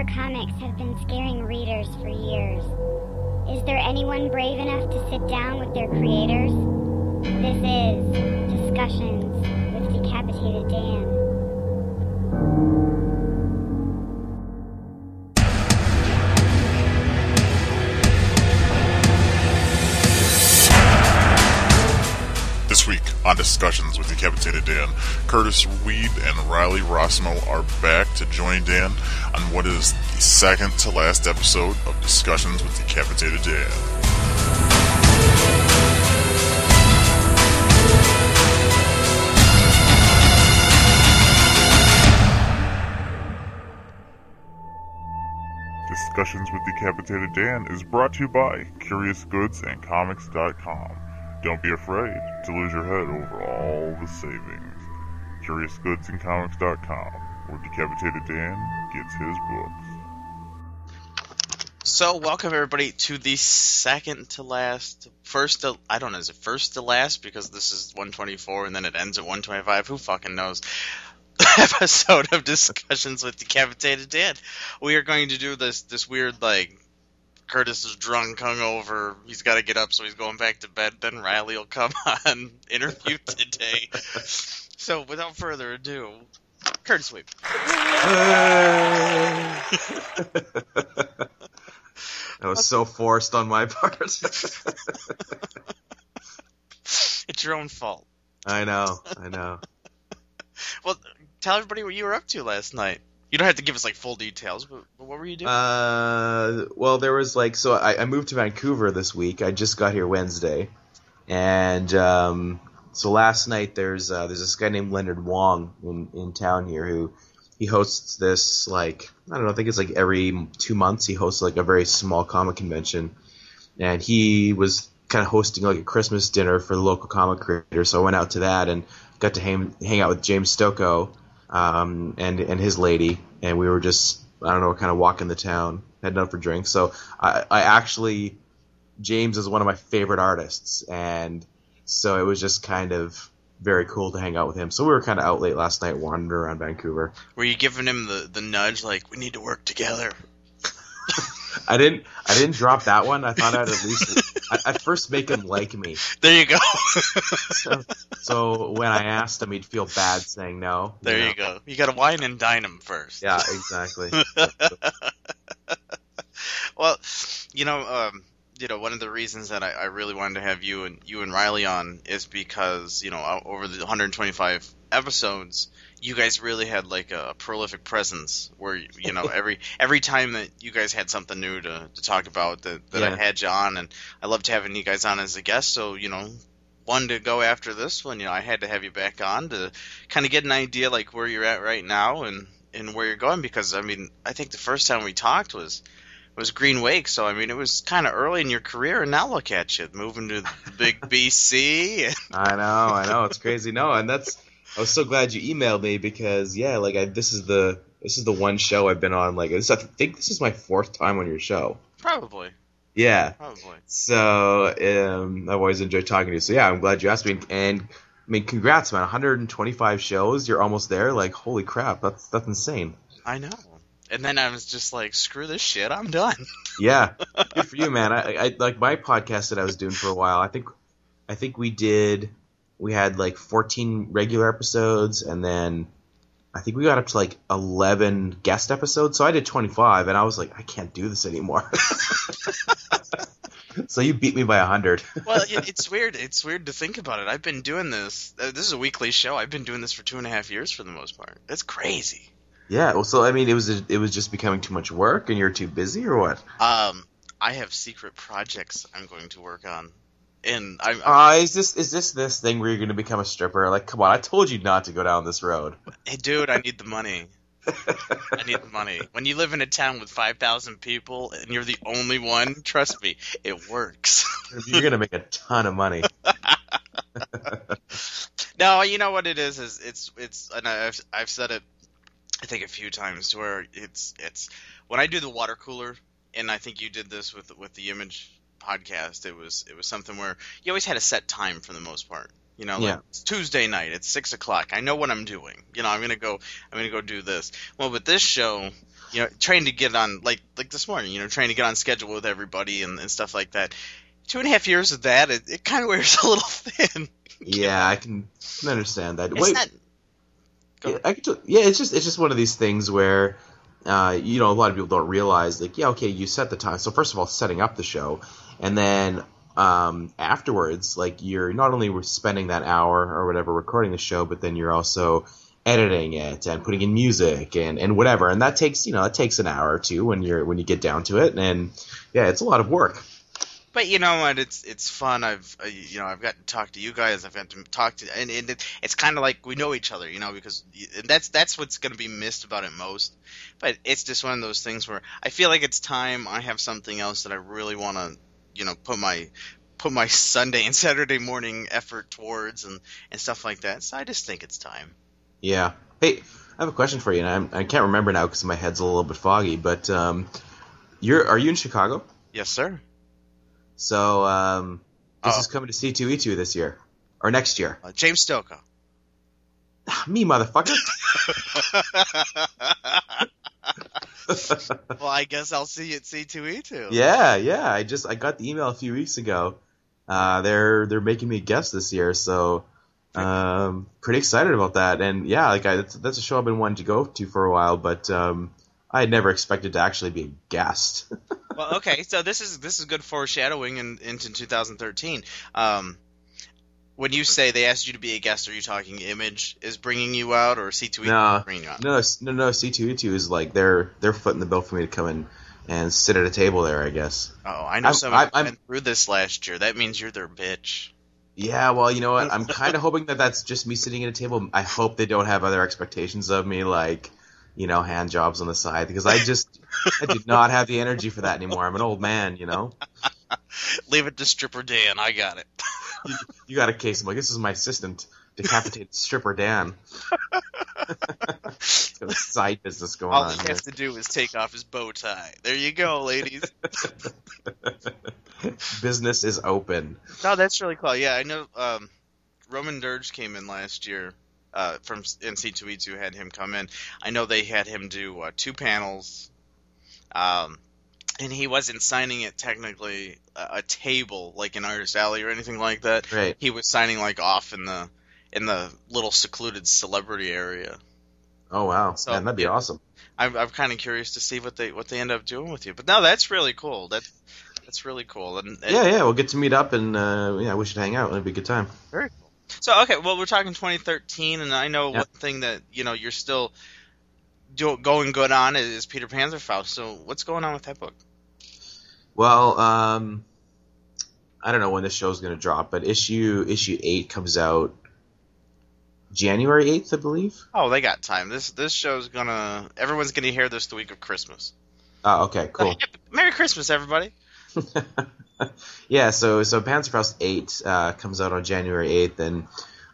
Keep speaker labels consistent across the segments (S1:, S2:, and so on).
S1: horror comics have been scaring readers for years. Is there anyone brave enough to sit down with their creators? This is Discussions with Decapitated Dan.
S2: On Discussions with Decapitated Dan, Curtis Wiebe and Riley Rossmo are back to join Dan on what is the second to last episode of Discussions with Decapitated Dan. Discussions with Decapitated Dan is brought to you by CuriousGoodsAndComics.com. Don't be afraid to lose your head over all the savings. CuriousGoodsAndComics.com, where Decapitated Dan gets his books.
S3: So, welcome everybody to the second to last, first to, I don't know, is it first to last because this is 124 and then it ends at 125? Who fucking knows? Episode of Discussions with Decapitated Dan. We are going to do this, this weird, like, Curtis is drunk, hungover, he's got to get up, so he's going back to bed. Then Riley will come on interview today. so, without further ado, Curtis Weep.
S4: that was so forced on my part.
S3: It's your own fault.
S4: I know, I know.
S3: Well, tell everybody what you were up to last night. You don't have to give us like full details, but, what were you doing?
S4: Uh, well, there was like, so I, I moved to Vancouver this week. I just got here Wednesday, and um, so last night there's uh, there's this guy named Leonard Wong in in town here who he hosts this like I don't know, I think it's like every two months he hosts like a very small comic convention, and he was kind of hosting like a Christmas dinner for the local comic creators. So I went out to that and got to hang hang out with James Stokoe um, and and his lady, and we were just I don't know, kind of walking the town, heading out for drinks. So I, I actually James is one of my favorite artists, and so it was just kind of very cool to hang out with him. So we were kind of out late last night, wandering around Vancouver.
S3: were you giving him the, the nudge like we need to work together?
S4: I didn't I didn't drop that one. I thought I'd at least I, at first make him like me.
S3: There you go.
S4: So, so when I asked him, he'd feel bad saying no.
S3: there
S4: know?
S3: you go. You got to wine and dine him first.
S4: Yeah, exactly.
S3: well, you know, um, you know, one of the reasons that I, I really wanted to have you and you and Riley on is because you know over the 125 episodes, you guys really had like a prolific presence where you know every every time that you guys had something new to, to talk about that, that I had you on, and I loved having you guys on as a guest. So you know. One to go after this one, you know, I had to have you back on to kind of get an idea like where you're at right now and and where you're going because I mean I think the first time we talked was was Green Wake, so I mean it was kind of early in your career, and now look at you moving to the big BC.
S4: I know, I know, it's crazy. No, and that's I was so glad you emailed me because yeah, like I, this is the this is the one show I've been on. Like this, I think this is my fourth time on your show.
S3: probably,
S4: Yeah,
S3: probably.
S4: so um, I've always enjoyed talking to you. So yeah, I'm glad you asked me. And I mean, congrats, man! 125 shows. You're almost there. Like, holy crap, that's that's insane.
S3: I know. And then I was just like, screw this shit, I'm done.
S4: Yeah, good for you, man. I, I like my podcast that I was doing for a while. I think, I think we did. We had like 14 regular episodes, and then I think we got up to like 11 guest episodes. So I did 25, and I was like, I can't do this anymore. so you beat me by 100.
S3: well, it's weird. It's weird to think about it. I've been doing this. Uh, this is a weekly show. I've been doing this for two and a half years for the most part. That's crazy.
S4: yeah. Well, so I mean, it was it was just becoming too much work, and you're too busy, or what?
S3: Um, I have secret projects I'm going to work on, and I'm.
S4: Uh, is this is this this thing where you're going to become a stripper? Like, come on! I told you not to go down this road.
S3: Hey, dude, I need the money. I need the money. When you live in a town with 5,000 people and you're the only one, trust me, it works.
S4: You're gonna make a ton of money.
S3: no, you know what it is is it's it's and I've I've said it I think a few times where it's it's when I do the water cooler and I think you did this with with the image podcast it was it was something where you always had a set time for the most part you know like
S4: Yeah.
S3: it's Tuesday night it's six o'clock I know what I'm doing you know I'm gonna go I'm gonna go do this well with this show you know, trying to get on like like this morning, you know, trying to get on schedule with everybody and, and stuff like that. Two and a half years of that, it, it kind of wears a little thin.
S4: Yeah, I can, can understand that.
S3: It's
S4: Wait,
S3: not.
S4: Yeah. I can t- yeah, it's just it's just one of these things where uh, you know a lot of people don't realize like yeah okay you set the time so first of all setting up the show and then um, afterwards like you're not only spending that hour or whatever recording the show but then you're also editing it and putting in music and, and whatever and that takes you know that takes an hour or two when you're when you get down to it and yeah it's a lot of work
S3: But you know what? It's it's fun. I've uh, you know I've got to talk to you guys. I've got to talk to and, and it, it's kind of like we know each other, you know, because that's that's what's going to be missed about it most. But it's just one of those things where I feel like it's time I have something else that I really want to you know put my put my Sunday and Saturday morning effort towards and and stuff like that. So I just think it's time.
S4: Yeah. Hey, I have a question for you, and I'm, I can't remember now because my head's a little bit foggy. But um, you're are you in Chicago?
S3: Yes, sir.
S4: So um, this
S3: Uh-oh.
S4: is coming to C2E2 this year or next year.
S3: Uh, James Stokoe.
S4: Me, motherfucker.
S3: well, I guess I'll see you at C2E2.
S4: yeah, yeah. I just I got the email a few weeks ago. Uh, they're they're making me a guest this year, so um, pretty excited about that. And yeah, like I, that's, that's a show I've been wanting to go to for a while, but um, I had never expected to actually be a guest.
S3: well, okay, so this is this is good foreshadowing in, into 2013. Um, when you say they asked you to be a guest, are you talking Image is bringing you out, or C2E
S4: No.
S3: is bringing you out?
S4: No, no, no. C two E two is like they're they're footing the bill for me to come in and sit at a table there. I guess.
S3: Oh, I know
S4: I'm-
S3: someone
S4: I'm-
S3: went through this last year. That means you're their bitch.
S4: Yeah, well, you know what? I'm kind of hoping that that's just me sitting at a table. I hope they don't have other expectations of me, like you know, hand jobs on the side, because I just I did not have the energy for that anymore. I'm an old man, you know.
S3: Leave it to Stripper Dan. I got it.
S4: You, you got a case. I'm like, this is my assistant, decapitated stripper Dan. Got a side business going
S3: All
S4: on
S3: he
S4: here.
S3: has to do is take off his bow tie. There you go, ladies.
S4: business is open.
S3: No, that's really cool. Yeah, I know. Um, Roman Dirge came in last year uh, from NC2E2 had him come in. I know they had him do uh, two panels, um, and he wasn't signing it technically a, a table like in Artist Alley or anything like that.
S4: Right.
S3: He was signing like off in the in the little secluded celebrity area.
S4: Oh wow,
S3: So-
S4: man, that'd be awesome.
S3: I'm, I'm kind of curious to see what they what they end up doing with you. But no, that's really cool. That that's really cool. And, and
S4: Yeah, yeah, we'll get to meet up and uh, yeah, we should hang out. It'd be a good time.
S3: Very cool. So okay, well we're talking 2013, and I know
S4: Yeah.
S3: one thing that you know you're still do, going good on is Peter Panzerfaust. So what's going on with that book?
S4: Well, um, I don't know when this show's going to drop, but issue issue eight comes out January eighth, I believe.
S3: Oh, they got time. This this show's gonna everyone's gonna hear this the week of Christmas.
S4: Oh, okay, cool.
S3: Merry Christmas, everybody.
S4: yeah, so so Panzerfaust eight uh, comes out on January eighth, and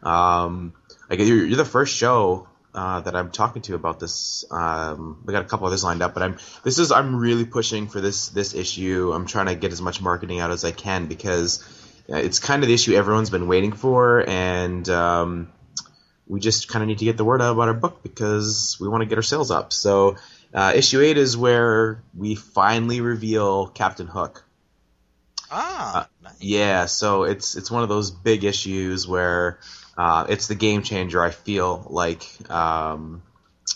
S4: um, like you're, you're the first show uh, that I'm talking to about this. Um, we got a couple others lined up, but I'm this is I'm really pushing for this this issue. I'm trying to get as much marketing out as I can because uh, it's kind of the issue everyone's been waiting for, and um, we just kind of need to get the word out about our book because we want to get our sales up. So. Uh, issue 8 is where we finally reveal Captain Hook.
S3: Ah, nice.
S4: Yeah, so it's it's one of those big issues where uh, it's the game changer. I feel like um,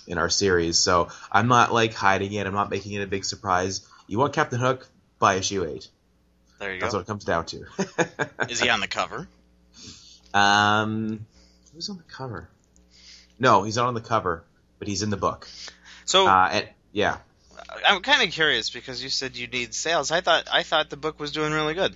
S4: in our series. So I'm not like hiding it. I'm not making it a big surprise. You want Captain Hook? Buy issue eight.
S3: there you
S4: That's
S3: go.
S4: what it comes down to.
S3: Is he on the cover?
S4: um, who's on the cover? No, he's not on the cover, but he's in the book.
S3: So
S4: Uh, and, yeah.
S3: I'm kind of curious because you said you need sales. I thought I thought the book was doing really good.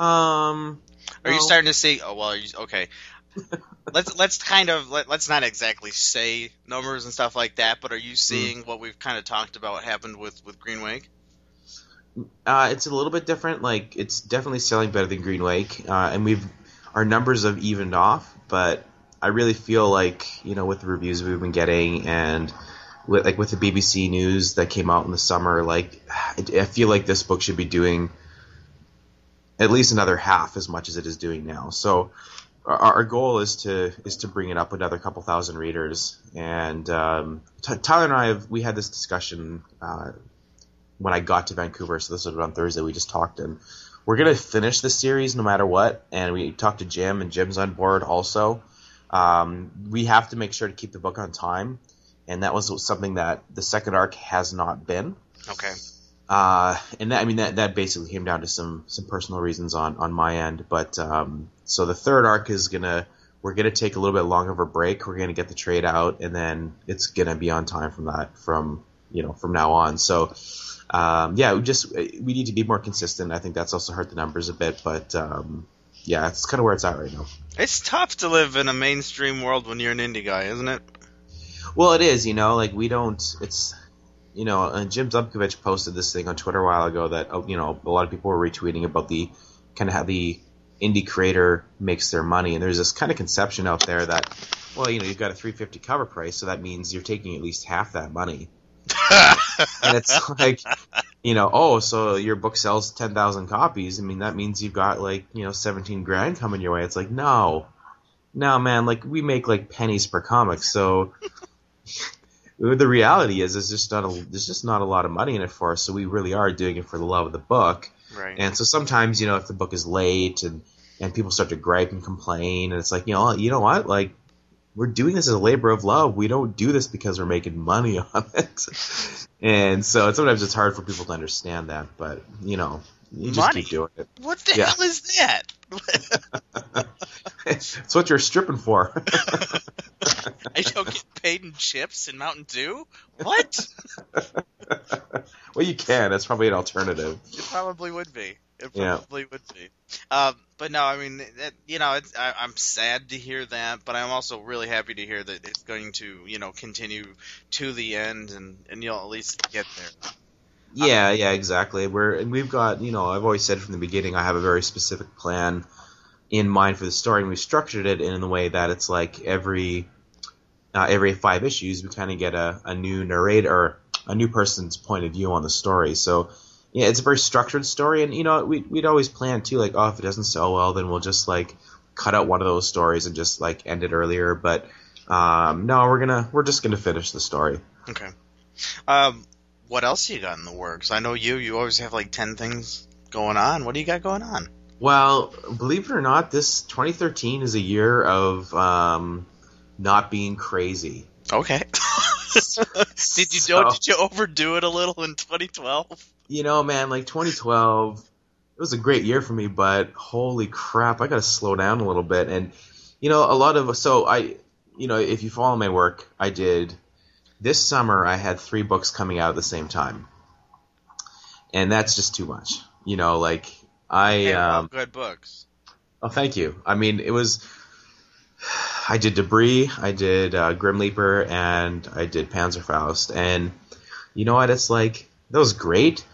S4: Um,
S3: Are you starting to see? Oh well, you, okay. let's let's kind of let, let's not exactly say numbers and stuff like that, but are you seeing what we've kind of talked about happened with with Green Wake?
S4: Uh, it's a little bit different. Like it's definitely selling better than Green Wake, uh, and we've our numbers have evened off. But I really feel like you know with the reviews we've been getting and with, like with the BBC news that came out in the summer, like I, I feel like this book should be doing at least another half as much as it is doing now. So our, goal is to is to bring it up another couple thousand readers. And um, Tyler and I have we had this discussion uh, when I got to Vancouver. So this was on Thursday. We just talked, and we're gonna finish the series no matter what. And we talked to Jim, and Jim's on board also. Um, we have to make sure to keep the book on time, and that was something that the second arc has not been.
S3: Okay.
S4: Uh, and that, I mean that that basically came down to some some personal reasons on on my end. But um, so the third arc is gonna we're gonna take a little bit longer of a break. We're gonna get the trade out, and then it's gonna be on time from that from you know from now on. So um, yeah, we just we need to be more consistent. I think that's also hurt the numbers a bit, but um, yeah, it's kind of where it's at right now.
S3: It's tough to live in a mainstream world when you're an indie guy, isn't it?
S4: Well, it is. You know, like we don't. It's you know, and Jim Zubkavich posted this thing on Twitter a while ago that uh, you know a lot of people were retweeting about the kind of how the indie creator makes their money, and there's this kind of conception out there that well, you know, you've got a 350 cover price, so that means you're taking at least half that money. and it's like, you know, oh, so your book sells 10,000 copies. I mean, that means you've got like, you know, 17 grand coming your way. It's like, no, no, man, like we make like pennies per comic. So the reality is, there's just not a, there's just not a lot of money in it for us. So we really are doing it for the love of the book.
S3: Right.
S4: And so sometimes, you know, if the book is late and, and people start to gripe and complain, and it's like, you know, you know what, like, we're doing this as a labor of love. We don't do this because we're making money on it. and so sometimes it's hard for people to understand that, but you know, you just
S3: Money?
S4: keep doing it.
S3: What the
S4: Yeah.
S3: hell is that?
S4: it's what you're stripping for.
S3: I don't get paid in chips and Mountain Dew? What?
S4: well, you can. That's probably an alternative.
S3: It probably would be. It
S4: Yeah.
S3: probably would be. Um, but no, I mean, that, you know, it's, I, I'm sad to hear that, but I'm also really happy to hear that it's going to, you know, continue to the end, and and you'll at least get there.
S4: Yeah, yeah, exactly. We're and we've got you know I've always said from the beginning I have a very specific plan in mind for the story, and we structured it in the way that it's like every uh, every five issues we kind of get a, a new narrator or a new person's point of view on the story. So yeah, it's a very structured story, and you know we we'd always plan too like oh if it doesn't sell well then we'll just like cut out one of those stories and just like end it earlier, but um, no we're gonna we're just gonna finish the story.
S3: Okay. Um, what else you got in the works? I know you. You always have like ten things going on. What do you got going on?
S4: Well, believe it or not, this 2013 is a year of um, not being crazy.
S3: Okay. did you
S4: So-
S3: did you overdo it a little in 2012?
S4: You know, man, like 2012, it was a great year for me, but holy crap, I got to slow down a little bit. And you know, a lot of so I, you know, if you follow my work, I did this summer. I had three books coming out at the same time, and that's just too much. You know, like I.
S3: Hey,
S4: um,
S3: good books.
S4: Oh, thank you. I mean, it was. I did Debris, I did uh, Grim Leaper, and I did Panzerfaust. And you know what? It's like that was great,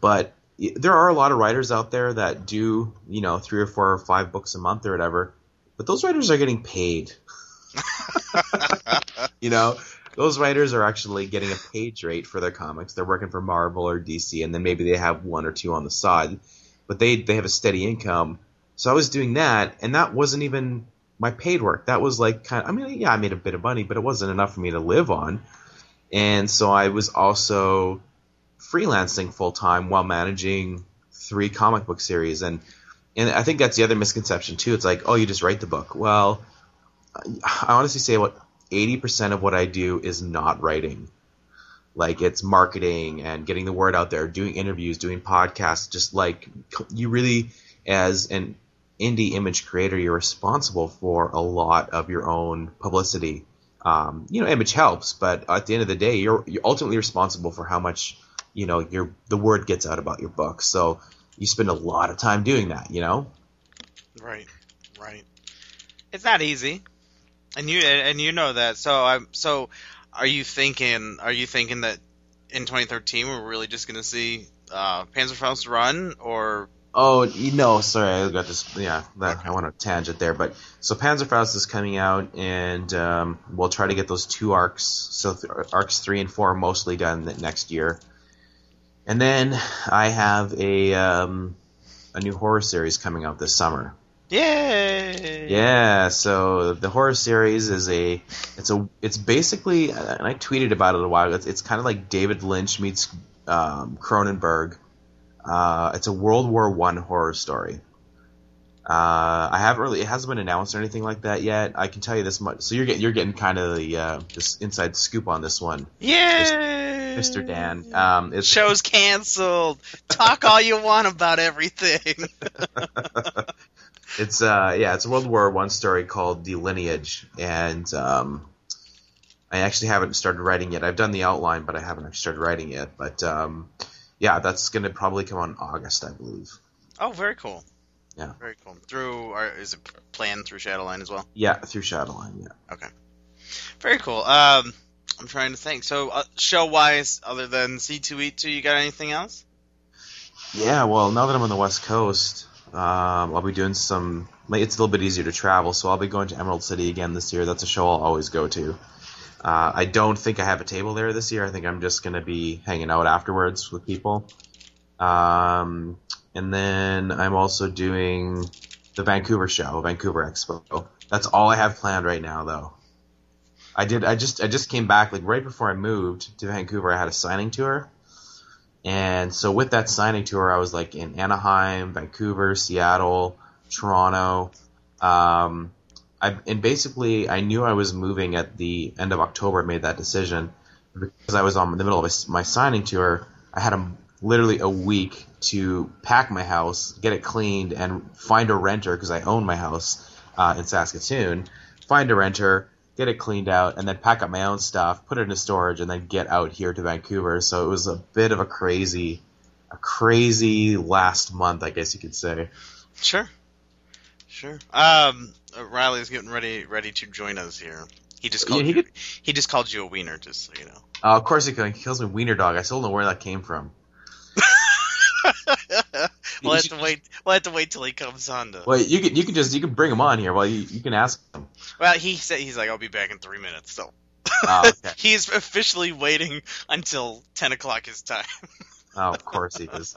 S4: but there are a lot of writers out there that do you know three or four or five books a month or whatever. But those writers are getting paid. you know, those writers are actually getting a page rate for their comics. They're working for Marvel or DC, and then maybe they have one or two on the side, but they they have a steady income. So I was doing that, and that wasn't even my paid work. That was like kind of, I mean, yeah, I made a bit of money, but it wasn't enough for me to live on. And so I was also freelancing full time while managing three comic book series. And and I think that's the other misconception too. It's like, oh, you just write the book. Well, I honestly say what eighty percent of what I do is not writing. Like it's marketing and getting the word out there, doing interviews, doing podcasts. Just like you really, as an indie image creator, you're responsible for a lot of your own publicity. Um, you know, image helps, but at the end of the day, you're you're ultimately responsible for how much you know your the word gets out about your book. So you spend a lot of time doing that. You know.
S3: Right, right. It's not easy, and you and you know that. So I'm so. Are you thinking? Are you thinking that in 2013 we're really just going to see uh, Panzerfaust run, or
S4: Oh know, sorry, I got this. Yeah, that, I went on a tangent there, but so Panzerfaust is coming out, and um, we'll try to get those two arcs. So th- arcs three and four mostly done next year, and then I have a um, a new horror series coming out this summer.
S3: Yay!
S4: Yeah, so the horror series is a it's a it's basically and I tweeted about it a while. It's it's kind of like David Lynch meets um, Cronenberg. Uh, it's a World War One horror story. Uh, I haven't really it hasn't been announced or anything like that yet. I can tell you this much. So you're getting you're getting kind of the uh, this inside scoop on this one,
S3: Yay!
S4: Mr. Dan. Um, it's
S3: Show's canceled. Talk all you want about everything.
S4: It's uh yeah, it's a World War One story called The Lineage, and um, I actually haven't started writing yet. I've done the outline, but I haven't started writing yet. But um, yeah, that's going to probably come on August, I believe.
S3: oh, very cool.
S4: Yeah.
S3: Very cool. Through, or is it planned through Shadowline as well?
S4: Yeah, through Shadowline. Yeah.
S3: Okay. Very cool. Um, I'm trying to think. So, uh, show wise, other than C2E2, you got anything else?
S4: Yeah. Well, now that I'm on the West Coast, um, I'll be doing some. It's a little bit easier to travel, so I'll be going to Emerald City again this year. That's a show I'll always go to. Uh, I don't think I have a table there this year. I think I'm just going to be hanging out afterwards with people. Um, and then I'm also doing the Vancouver show, Vancouver Expo. That's all I have planned right now, though. I did. I just. I just came back like right before I moved to Vancouver. I had a signing tour, and so with that signing tour, I was like in Anaheim, Vancouver, Seattle, Toronto. Um, I and basically I knew I was moving at the end of October. I made that decision because I was on in the middle of my signing tour. I had a, literally a week to pack my house, get it cleaned, and find a renter because I own my house uh, in Saskatoon. Find a renter, get it cleaned out, and then pack up my own stuff, put it into storage, and then get out here to Vancouver. So it was a bit of a crazy, a crazy last month, I guess you could say.
S3: Sure. Sure. Um, Riley's getting ready ready to join us here. He just called
S4: Yeah, he
S3: you.
S4: could-
S3: He just called you a wiener, just so you know.
S4: Uh, of course, he he kills me wiener dog. I still don't know where that came from.
S3: we'll have to wait. We'll have to wait till he comes on to.
S4: Well, you can you can just you can bring him on here. Well, you, you can ask him.
S3: Well, he said he's like, I'll be back in three minutes. So
S4: Oh, okay.
S3: he's officially waiting until ten o'clock his time.
S4: Oh, of course he is.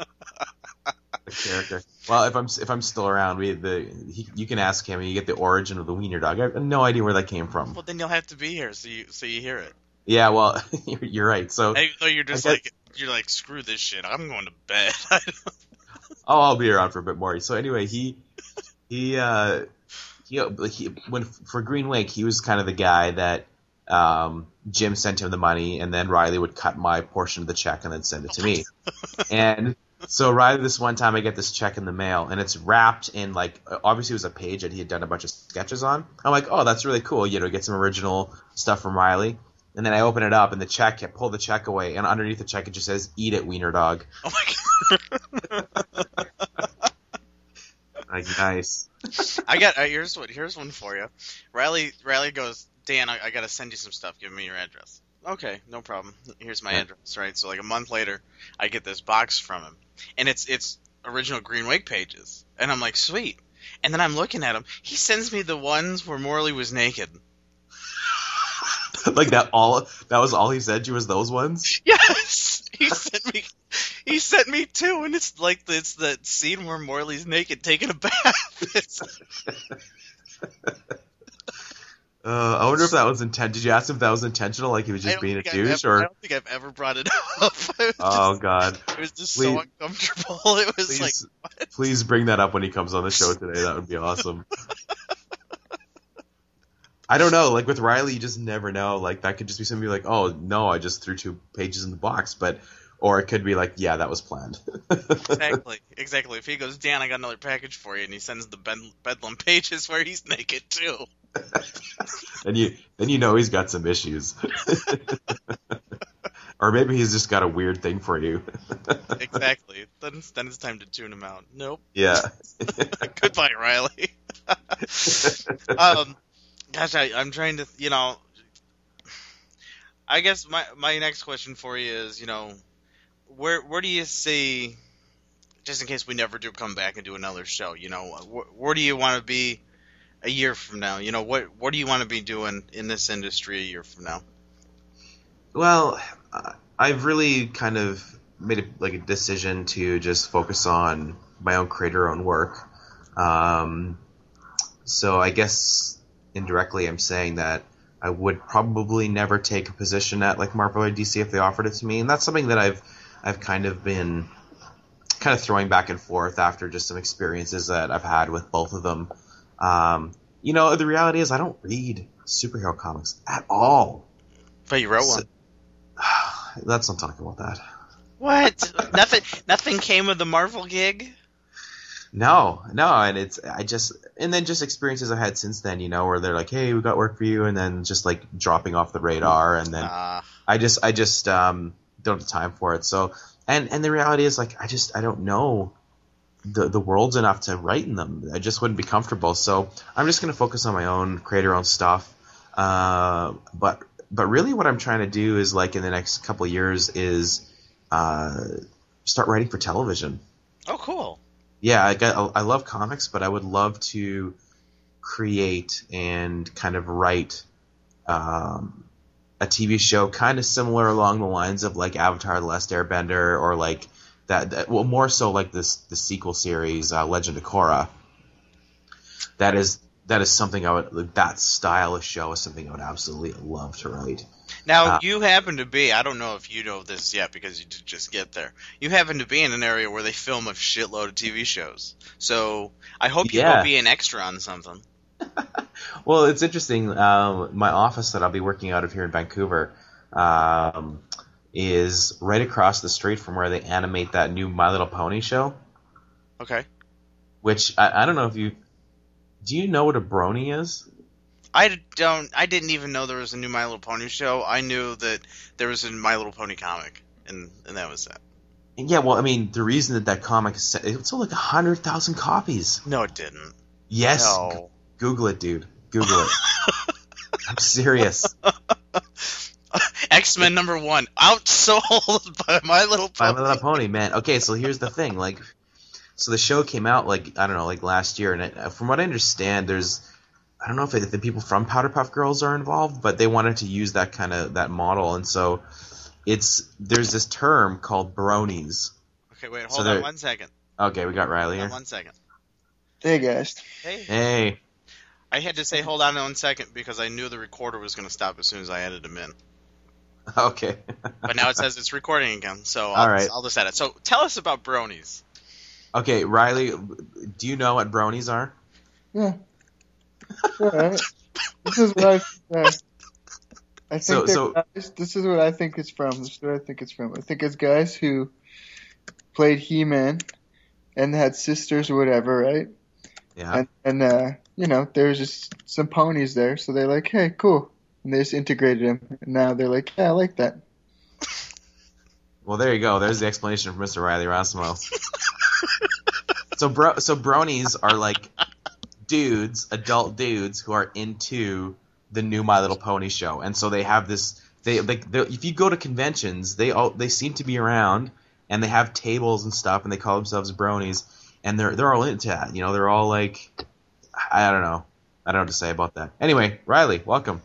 S4: The character. Well, if I'm if I'm still around, we the he, you can ask him, and you get the origin of the wiener dog. I have no idea where that came from.
S3: well, then you'll have to be here so you so you hear it.
S4: Yeah, well, you're, you're right. So,
S3: Even though you're just
S4: I
S3: like you're like screw this shit. I'm going to bed.
S4: Oh, I'll be around for a bit more. So anyway, he he uh he, he when for Green Wake, he was kind of the guy that um Jim sent him the money, and then Riley would cut my portion of the check and then send it to me. and so Riley, this one time, I get this check in the mail, and it's wrapped in like obviously it was a page that he had done a bunch of sketches on. I'm like, oh, that's really cool. You know, get some original stuff from Riley. And then I open it up, and the check, I pull the check away, and underneath the check it just says "Eat it, Wiener Dog."
S3: oh my god.
S4: Like nice.
S3: I got uh, here's what here's one for you. Riley Riley goes, Dan, I, I got to send you some stuff. Give me your address. Okay, no problem. Here's my
S4: Yeah.
S3: address. Right. So like a month later, I get this box from him, and it's it's original Green Wake pages, and I'm like, sweet. And then I'm looking at him. He sends me the ones where Morley was naked.
S4: like that all that was all he said to you was those ones
S3: Yes, he sent me. He sent me two, and it's like it's that scene where Morley's naked taking a bath.
S4: Uh, i wonder if that was intent did you ask if that was intentional like he was just being a douche
S3: ever- I don't think I've ever brought it up.
S4: Oh
S3: just-
S4: god
S3: It was just
S4: Please-
S3: so uncomfortable. It was
S4: please
S3: like, what?
S4: please bring that up when he comes on the show today that would be awesome i don't know like with riley you just never know like that could just be somebody like oh no i just threw two pages in the box but or it could be like yeah that was planned
S3: exactly, exactly. If he goes, Dan, I got another package for you, and he sends the ben- Bedlam pages where he's naked too.
S4: then you then you know he's got some issues or maybe he's just got a weird thing for you
S3: Exactly. then, it's- then it's time to tune him out. Nope.
S4: yeah
S3: Goodbye, Riley. um, gosh, I, I'm trying to, you know, I guess my my next question for you is, you know, where where do you see, just in case we never do come back and do another show, you know, where, where do you want to be a year from now? You know, what what do you want to be doing in this industry a year from now?
S4: Well, I've really kind of made a, like a decision to just focus on my own creator own work. Um, so I guess indirectly I'm saying that I would probably never take a position at like Marvel or DC if they offered it to me, and that's something that I've I've kind of been kind of throwing back and forth after just some experiences that I've had with both of them. Um, you know, the reality is I don't read superhero comics at all.
S3: But you wrote
S4: So-
S3: one.
S4: Let's not talk about that.
S3: What? nothing. Nothing came of the Marvel gig.
S4: No, no, and it's I just and then just experiences I've had since then, you know, where they're like, "Hey, we got work for you," and then just like dropping off the radar, and then
S3: Uh,
S4: I just I just um, don't have time for it. So and and the reality is like I just I don't know the the worlds enough to write in them. I just wouldn't be comfortable. So I'm just gonna focus on my own, create our own stuff. Uh, but but really, what I'm trying to do is like in the next couple years is uh, start writing for television.
S3: oh, cool.
S4: Yeah, I got I love comics, but I would love to create and kind of write um, a TV show kind of similar along the lines of like Avatar: The Last Airbender, or like that. that well, more so like this the sequel series, uh, Legend of Korra. That is that is something I would like, that style of show is something I would absolutely love to write.
S3: Now
S4: Uh,
S3: you happen to be. I don't know if you know this yet because you did just get there. You happen to be in an area where they film a shitload of TV shows. So I hope you
S4: Yeah.
S3: go be an extra on something.
S4: Well, it's interesting. Um, my office that I'll be working out of here in Vancouver um, is right across the street from where they animate that new My Little Pony show.
S3: Okay.
S4: Which I, I don't know if you do. You know what a brony is?
S3: I don't. I didn't even know there was a new My Little Pony show. I knew that there was a My Little Pony comic, and and that was it.
S4: Yeah, well, I mean, the reason that that comic is it sold like a hundred thousand copies.
S3: No, it didn't.
S4: Yes,
S3: No.
S4: Google it, dude. Google it. I'm serious.
S3: X Men number one outsold by My Little Pony. My.
S4: Little Pony, man. Okay, so here's the thing. Like, so the show came out like I don't know, like last year, and it, from what I understand, there's I don't know if, it, the people from Powerpuff Girls are involved, but they wanted to use that kind of that model, and so it's there's this term called bronies.
S3: Okay, wait,
S4: So
S3: hold on one second.
S4: Okay, we got Riley
S3: Hold on
S4: here.
S3: one second.
S5: Hey guys.
S3: Hey,
S4: Hey,
S3: I had to say hold on one second because I knew the recorder was going to stop as soon as I added him in.
S4: okay.
S3: But now it says it's recording again, so
S4: All
S3: I'll,
S4: right.
S3: just, I'll just add it. So tell us about bronies.
S4: okay, Riley, do you know what bronies are?
S5: Yeah. This is what I uh, I think
S4: So- so-
S5: guys, this is what I think it's from. This is what I think it's from. I think it's guys who played He Man and had sisters or whatever, right?
S4: Yeah.
S5: And and uh you know, there's just some ponies there, so they're like, Hey, cool and they just integrated them and now they're like, Yeah, I like that.
S4: Well, there you go. There's the explanation from Mr. Riley Rossmo. so, bro, so bronies are like dudes, adult dudes who are into the new My Little Pony show, and so they have this. They like if you go to conventions, they all they seem to be around, and they have tables and stuff, and they call themselves bronies, and they're they're all into that. You know, they're all like, I don't know. I don't know what to say about that. Anyway, Riley, welcome.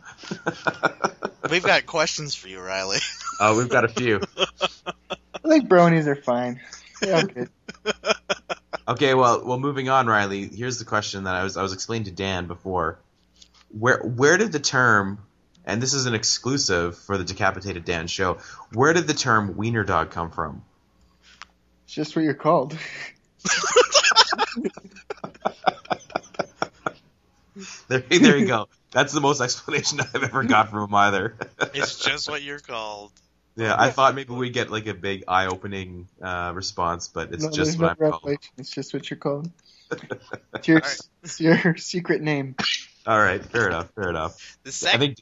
S3: We've got questions for you, Riley.
S4: uh, we've got a few.
S5: I think bronies are fine. Yeah, okay.
S4: Okay, well, well, moving on, Riley. Here's the question that I was I was explaining to Dan before. Where where did the term, and this is an exclusive for the Decapitated Dan show, where did the term wiener dog come from?
S5: It's just what you're called.
S4: There, there you go. That's the most explanation I've ever got from him either.
S3: it's just what you're called.
S4: Yeah, I thought maybe we'd get like a big eye-opening uh, response, but it's
S5: no,
S4: just what
S5: no
S4: I'm called.
S5: It's just what you're called. It's your,
S3: Alright.
S5: it's your secret name.
S4: All right, fair enough, fair enough.
S3: The
S4: I
S3: second,
S4: think,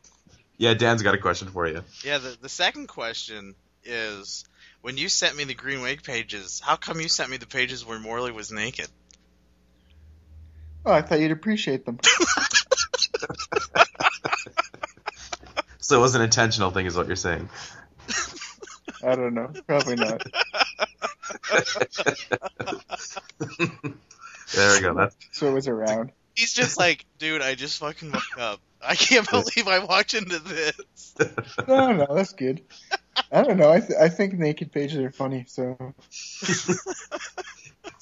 S4: yeah, Dan's got a question for you.
S3: yeah, the, the second question is when you sent me the Green Wake pages, how come you sent me the pages where Morley was naked?
S5: Oh, I thought you'd appreciate them.
S4: So it was an intentional thing, is what you're saying.
S5: I don't know. Probably not.
S4: there we go. That's
S5: So it was around.
S3: He's just like, dude, I just fucking woke up. I can't believe I walked into this.
S5: No, no, that's good. I don't know. I th- I think naked pages are funny. So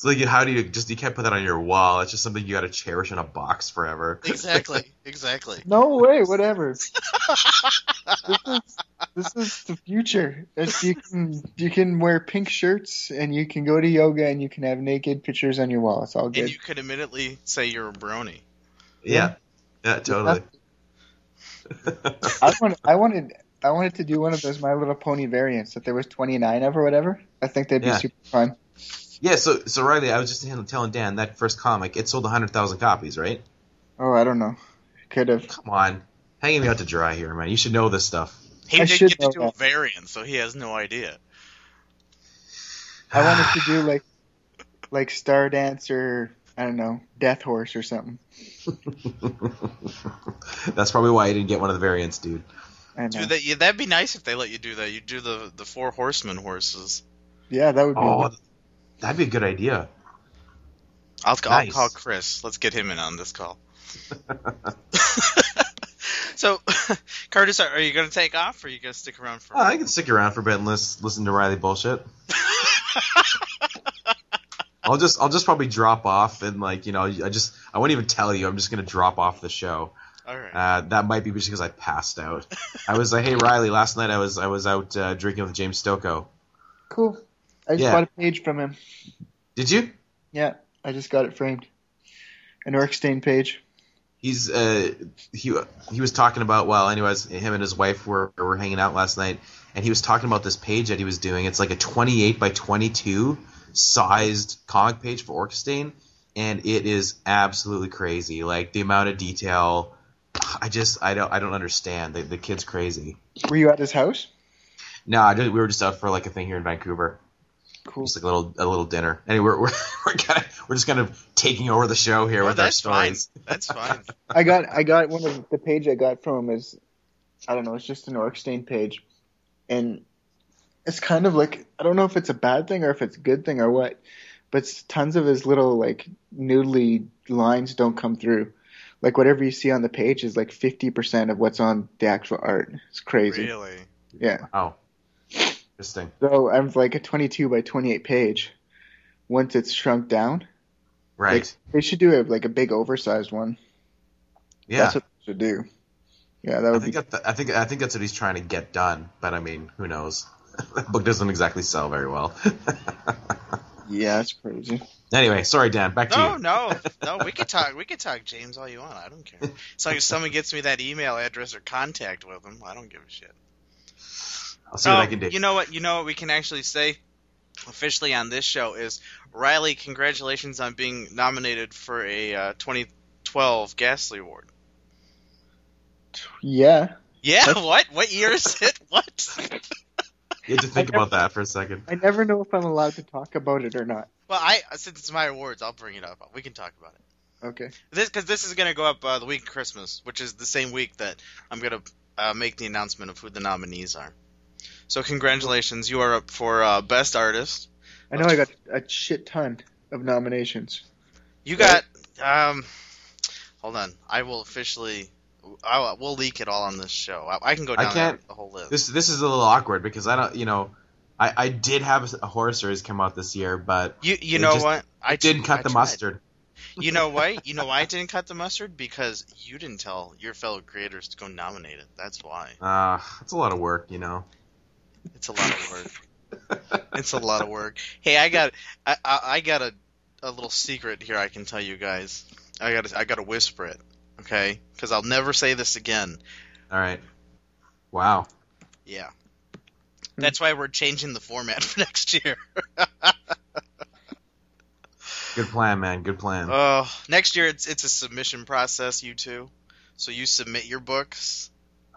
S4: So like, how do you just you can't put that on your wall? It's just something you got to cherish in a box forever.
S3: Exactly, exactly.
S5: No way, whatever. this is this is the future. It's, you can you can wear pink shirts and you can go to yoga and you can have naked pictures on your wall. It's all good.
S3: And you could admittedly say you're a brony.
S4: Yeah, yeah, totally.
S5: I wanted I wanted I wanted to do one of those My Little Pony variants that there was 29 of or whatever. I think they'd be
S4: Yeah.
S5: super fun.
S4: Yeah. So so Riley, I was just telling Dan that first comic it sold hundred thousand copies, right?
S5: Oh, I don't know. Could have.
S4: Come on, hanging me out to dry here, man. You should know this stuff.
S3: He
S5: I
S3: did
S5: should
S3: get to
S5: know
S3: do a variant, so he has no idea.
S5: I wanted to do like like Star Dance or I don't know Death Horse or something.
S4: That's probably why you didn't get one of the variants, dude.
S3: Dude, that, yeah, that'd be nice if they let you do that. You do the the four horsemen horses.
S5: Yeah, that would be.
S4: Oh, that'd be a good idea.
S3: I'll,
S4: Nice.
S3: I'll call Chris. Let's get him in on this call. so, Curtis, are, are you going to take off, or are you going to stick around for?
S4: Oh, I can stick around for a bit and listen, listen to Riley bullshit. I'll just I'll just probably drop off and like you know I just I won't even tell you I'm just gonna drop off the show.
S3: All right.
S4: Uh, that might be just because I passed out. I was like, hey Riley, last night I was I was out uh, drinking with James Stokoe.
S5: cool. I just
S4: Yeah.
S5: bought a page from him.
S4: Did you?
S5: Yeah, I just got it framed. An orc stain page.
S4: He's uh he he was talking about well anyways him and his wife were were hanging out last night and he was talking about this page that he was doing. It's like a 28 by 22 sized comic page for Orc Stain and it is absolutely crazy. Like the amount of detail I just I don't I don't understand. The, the kid's crazy.
S5: Were you at his house?
S4: No, I did, we were just out for like a thing here in Vancouver.
S5: Cool.
S4: Just like a little a little dinner. Anyway, we're we're we're, kind of, we're just kind of taking over the show here with our
S3: that's fine.
S4: stories.
S3: That's fine.
S5: I got I got one of the page I got from him is I don't know, it's just an orc stain page. And it's kind of like I don't know if it's a bad thing or if it's a good thing or what, but tons of his little like noodly lines don't come through. Like whatever you see on the page is like fifty percent of what's on the actual art. It's crazy.
S3: Really?
S5: Yeah.
S4: Oh, interesting.
S5: So I'm like a twenty two by twenty eight page. Once it's shrunk down.
S4: Right.
S5: Like, they should do a like a big oversized one.
S4: yeah.
S5: That's what they should do. Yeah, that would I
S4: think
S5: be
S4: that, I think I think that's what he's trying to get done. But I mean, who knows? that book doesn't exactly sell very well.
S5: Yeah, that's crazy.
S4: anyway, sorry, Dan. Back to
S3: No,
S4: you.
S3: no, no. We could talk. We could talk James all you want. I don't care. As long as someone gets me that email address or contact with him, I don't give a shit.
S4: I'll see what
S3: Oh,
S4: I can do.
S3: You know what? You know what we can actually say officially on this show is Riley. Congratulations on being nominated for a uh, 2012 Ghastly Award.
S5: Yeah.
S3: Yeah.
S5: That's-
S3: What? What year is it? What?
S4: You have to think
S5: never-
S4: about that for a second.
S5: I never know if I'm allowed to talk about it or not.
S3: Well, I since it's my awards, I'll bring it up. We can talk about it.
S5: Okay.
S3: This because this is gonna go up uh, the week of Christmas, which is the same week that I'm gonna uh, make the announcement of who the nominees are. So congratulations, you are up for uh, best artist.
S5: I know I got a shit ton of nominations.
S3: You got um, hold on, I will officially. I we'll leak it all on this show. I, I can go down I
S4: can't-
S3: the whole list.
S4: This this is a little awkward because I don't, you know, I, I did have a horror series come out this year, but
S3: you you know
S4: just-
S3: what? I
S4: I didn't cut
S3: I
S4: the
S3: tried.
S4: mustard.
S3: You know why? You know why I didn't cut the mustard? Because you didn't tell your fellow creators to go nominate it. That's why.
S4: Uh, it's a lot of work, you know.
S3: It's a lot of work. it's a lot of work. Hey, I got I, I, I got a, a little secret here. I can tell you guys. I got I got to whisper it, okay? Because I'll never say this again.
S4: All right. Wow.
S3: Yeah. That's why we're changing the format for next year.
S4: Good plan, man. Good plan.
S3: Oh, next year it's it's a submission process. You two, so you submit your books,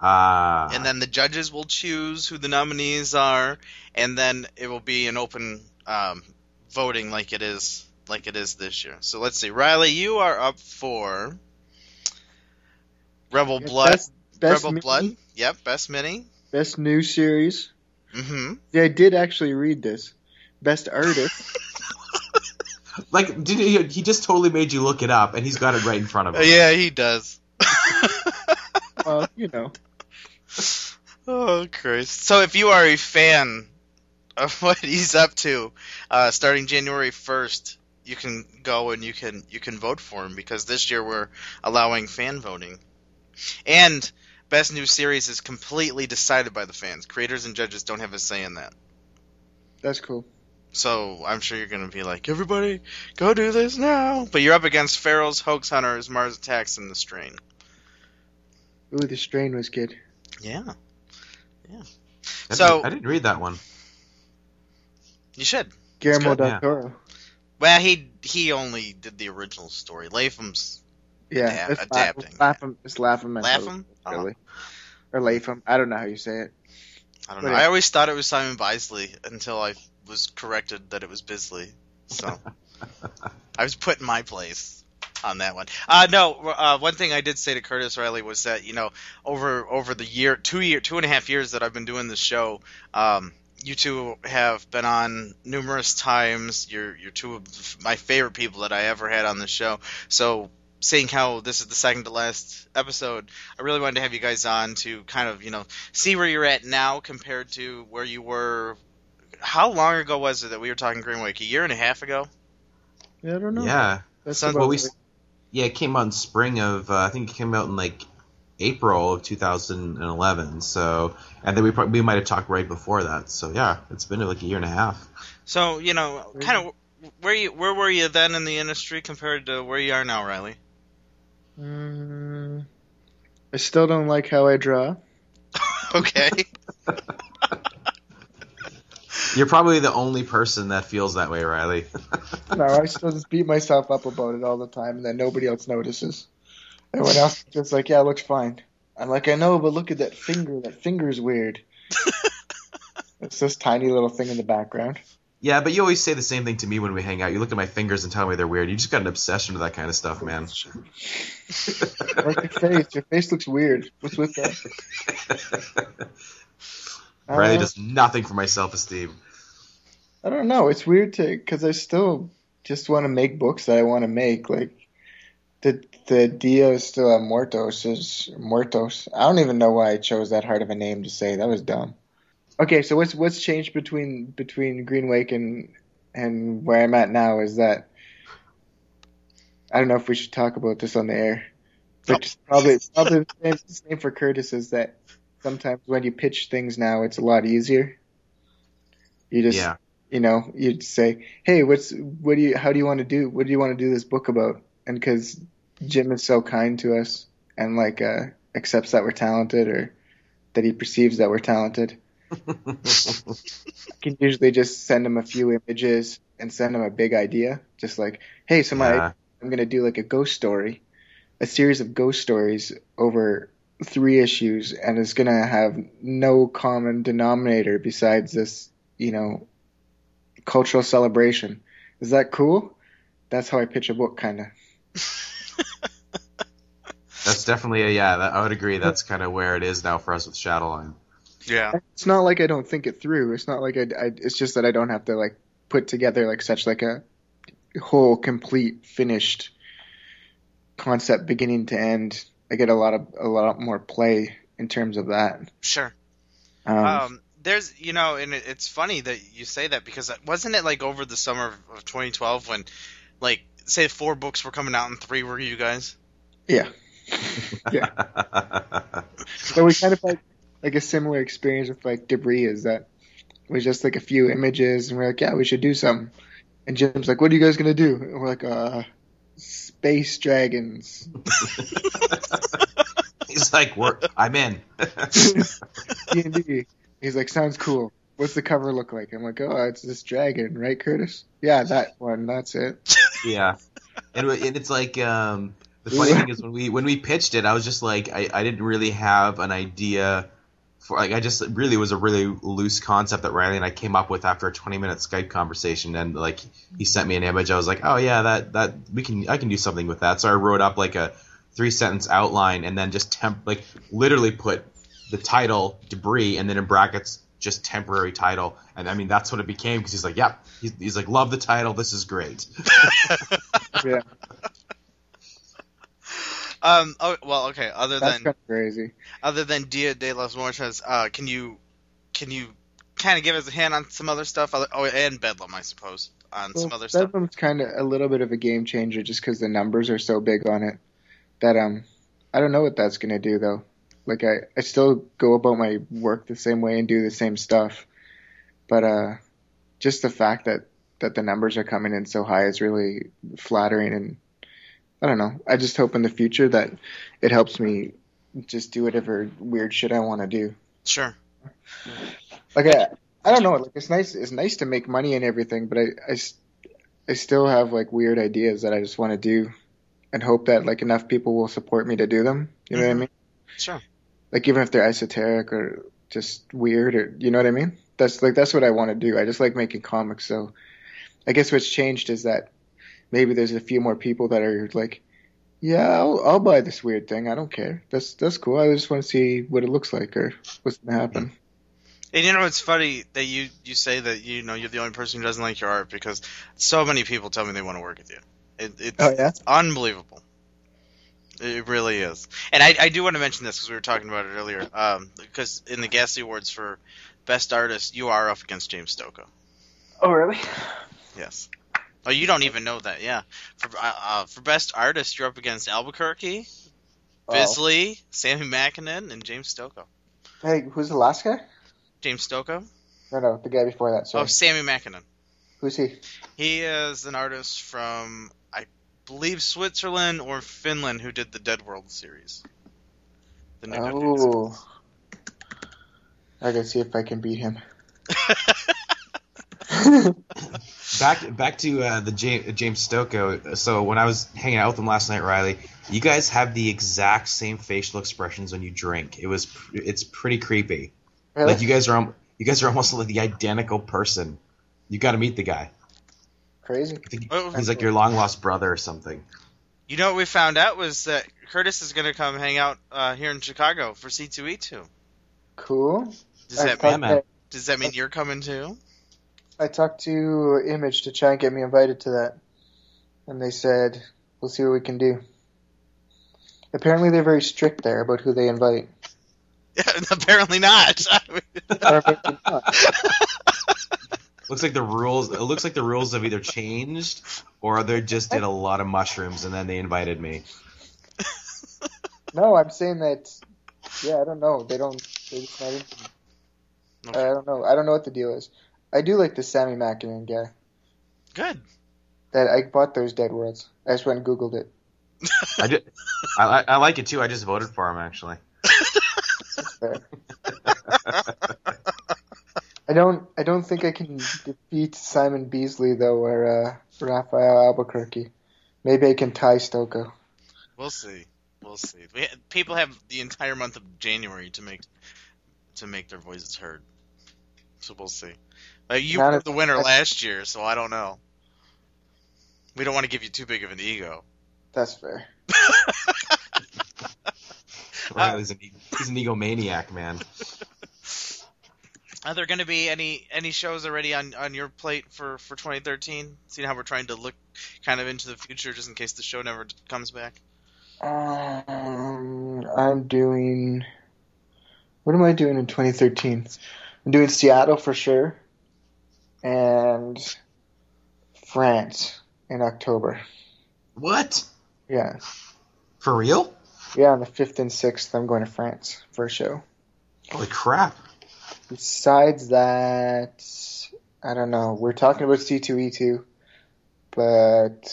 S4: Ah.
S3: and then the judges will choose who the nominees are, and then it will be an open um, voting like it is like it is this year. So let's see, Riley, you are up for Rebel Blood.
S5: Best, best
S3: Rebel
S5: mini,
S3: Blood. Yep, best mini.
S5: Best new series.
S3: Mm-hmm.
S5: Yeah, I did actually read this. Best artist.
S4: like, did he? He just totally made you look it up, and he's got it right in front of him.
S3: Yeah, he does.
S5: well, you know.
S3: Oh Christ! So if you are a fan of what he's up to, uh, starting January first, you can go and you can you can vote for him because this year we're allowing fan voting, and best new series is completely decided by the fans. Creators and judges don't have a say in that.
S5: That's cool.
S3: So I'm sure you're gonna be like, everybody, go do this now. But you're up against Pharaohs, Hoax Hunters, Mars Attacks, and The Strain.
S5: Ooh, the strain was good.
S3: Yeah,
S4: I
S3: So-
S4: didn't, I didn't read that one.
S3: you should.
S5: Guillermo
S4: good,
S5: del
S4: yeah.
S5: Toro.
S3: Well, he he only did the original story. Latham's
S5: Yeah,
S3: Adap-
S5: it's
S3: adapting,
S5: Laugh, Lapham, it's Lapham. and
S3: Lapham?
S5: Hope, oh. Really. Or Lapham. I don't know how you say it.
S3: I don't know.
S5: Yeah.
S3: I always thought it was Simon Bisley until I was corrected that it was Bisley. So I was put in my place on that one. Uh, no, uh, one thing I did say to Curtis Riley was that you know over over the year two year two and a half years that I've been doing this show, um, you two have been on numerous times. You're you're two of my favorite people that I ever had on the show. So seeing how this is the second to last episode, I really wanted to have you guys on to kind of, you know, see where you're at now compared to where you were. How long ago was it that we were talking Green Wake? A year and a half ago?
S5: Yeah, I don't know.
S4: Yeah.
S5: That's
S3: So-
S5: about
S4: Well, we,
S5: right.
S4: Yeah, it came out in spring of, uh, I think it came out in like April of 2011. So, and then we probably, we might have talked right before that. So yeah, it's been like a year and a half.
S3: So, you know, kind of where you where were you then in the industry compared to where you are now, Riley?
S5: Mm, I still don't like how I draw.
S3: okay.
S4: You're probably the only person that feels that way, Riley.
S5: No, I still just beat myself up about it all the time, and then nobody else notices. Everyone else is just like, yeah, it looks fine. I'm like, I know, but look at that finger. That finger's weird. it's this tiny little thing in the background.
S4: yeah, but you always say the same thing to me when we hang out. You look at my fingers and tell me they're weird. You just got an obsession with that kind of stuff, man.
S5: Like your face. Your face looks weird. What's with that?
S4: Riley
S5: Uh,
S4: does nothing for my self-esteem.
S5: I don't know. It's weird to because I still just want to make books that I want to make. Like the the is still la Muertos is Muertos. I don't even know why I chose that hard of a name to say. That was dumb. Okay, so what's what's changed between between Green Wake and and where I'm at now is that I don't know if we should talk about this on the air. But just probably probably the same, the same for Curtis is that sometimes when you pitch things now, it's a lot easier. You just
S4: Yeah.
S5: you know, you'd say, "Hey, what's what do you how do you want to do? What do you want to do this book about?" And because Jim is so kind to us and like uh, accepts that we're talented or that he perceives that we're talented, I can usually just send him a few images and send him a big idea, just like, "Hey, so my. I'm gonna do like a ghost story, a series of ghost stories over." Three issues, and it's gonna have no common denominator besides this, you know, cultural celebration. Is that cool? That's how I pitch a book, kind of.
S4: That's definitely a yeah. That, I would agree. That's kind of where it is now for us with Shadowline.
S3: Yeah.
S5: It's not like I don't think it through. It's not like I, I. It's just that I don't have to like put together like such like a whole complete finished concept beginning to end. I get a lot of a lot more play in terms of that.
S3: Sure.
S5: Um,
S3: Um, there's, you know, and it, it's funny that you say that because wasn't it like over the summer of- of 2012 when, like, say four books were coming out and three were you guys?
S5: yeah. Yeah. so we kind of had like a similar experience with like debris. Is that it was just like a few images, and we're like, yeah, we should do something. And Jim's like, what are you guys gonna do? And we're like, uh, space dragons.
S4: He's like, We're, I'm in.
S5: D&D. He's like, sounds cool. What's the cover look like? I'm like, oh, it's this dragon, right, Curtis? Yeah, that one. That's it.
S4: yeah, and, and it's like um, the funny thing is when we when we pitched it, I was just like, I, I didn't really have an idea for like I just really was a really loose concept that Riley and I came up with after a 20 minute Skype conversation, and like he sent me an image. I was like, oh yeah, that that we can I can do something with that. So I wrote up like a three sentence outline and then just temp like literally put the title debris and then in brackets just temporary title. And i mean that's what it became because he's like yep. He's, he's like love the title. This is great.
S5: Yeah,
S3: Um. Oh, well, okay. Other
S5: that's
S3: than
S5: crazy.
S3: other than Dia de los Muertos, uh, can you can you kind of give us a hand on some other stuff? Other, oh, and Bedlam, I suppose. on
S5: Well,
S3: some other
S5: that
S3: stuff.
S5: one's kind of a little bit of a game changer just because the numbers are so big on it. That um, I don't know what that's gonna do though. Like I, I still go about my work the same way and do the same stuff, but uh, just the fact that that the numbers are coming in so high is really flattering and I don't know. I just hope in the future that it helps me just do whatever weird shit I want to do.
S3: Sure.
S5: Like I, I don't know. Like it's nice. It's nice to make money and everything, but I, I, I still have like weird ideas that I just want to do, and hope that like enough people will support me to do them. You know what I
S3: Mhm.
S5: mean?
S3: Sure.
S5: Like even if they're esoteric or just weird, or you know what I mean? That's like that's what I want to do. I just like making comics. So I guess what's changed is that maybe there's a few more people that are like, yeah, I'll, I'll buy this weird thing. I don't care. That's that's cool. I just want to see what it looks like or what's gonna happen.
S3: And you know, it's funny that you you say that you know you're the only person who doesn't like your art because so many people tell me they want to work with you. It, it's
S5: Oh yeah.
S3: unbelievable. It really is. And I, I do want to mention this because we were talking about it earlier. Um, because in the Ghastly Awards for Best Artist, you are up against James Stokoe.
S5: Oh really?
S3: Yes. Oh, you don't even know that, yeah. For uh, uh, for Best Artist, you're up against Albuquerque,
S5: Oh.
S3: Bisley, Sami Makkonen, and James Stokoe.
S5: Hey, who's the last guy?
S3: James Stokoe?
S5: No, no, the guy before that. Sorry.
S3: Oh, Sami Makkonen.
S5: Who's he?
S3: He is an artist from, I believe, Switzerland or Finland who did the Dead World series. The new 50s.
S5: Oh. I gotta see if I can beat him.
S4: Back back to uh, the James, James Stokoe. So when I was hanging out with him last night, Riley, you guys have the exact same facial expressions when you drink. It was pr- it's pretty creepy.
S5: really?
S4: Like you guys are al- you guys are almost like the identical person. You got to meet the guy.
S5: Crazy.
S4: I think
S3: Oh.
S4: he's like your long lost brother or something.
S3: You know what we found out was that Curtis is going to come hang out uh, here in Chicago for C2E2.
S5: Cool.
S3: Does that mean,
S4: man.
S3: does that mean youan coming too?
S5: I talked to Image to try and get me invited to that, and they said we'll see what we can do. Apparently, they're very strict there about who they invite.
S3: Yeah, Apparently not.
S5: Or not.
S4: Looks like the rules. It looks like the rules have either changed or they just did a lot of mushrooms and then they invited me.
S5: No, I'm saying that. Yeah, I don't know. They don't. They just not into me.
S3: Okay.
S5: I don't know. I don't know what the deal is. I do like the Sami Makkonen guy.
S3: Good.
S5: That I bought those Dead Worlds. I just went and Googled it.
S4: I did. I, I- I like it too. I just voted for him actually.
S5: I don't. I don't think I can defeat Simon Beasley though, or uh, Rafael Albuquerque. Maybe I can tie Stokoe.
S3: We'll see. We'll see. We, people have the entire month of January to make to make their voices heard. So we'll see. Uh, you
S5: Not
S3: were
S5: if-
S3: the winner
S5: that's-
S3: last year, so I don't know. We don't want to give you too big of an ego.
S5: That's fair.
S4: Riley's an, e- he's an egomaniac, man.
S3: Are there going to be any any shows already on on your plate for for 2013? Seeing how we're trying to look kind of into the future, just in case the show never comes back.
S5: Um, I'm doing. What am I doing in 2013? I'm doing Seattle for sure, and France in October.
S4: What?
S5: Yeah,
S4: For real?
S5: yeah. On the fifth and sixth, I'm going to France for a show.
S4: Holy crap!
S5: Besides that, I don't know. We're talking about C2E2, but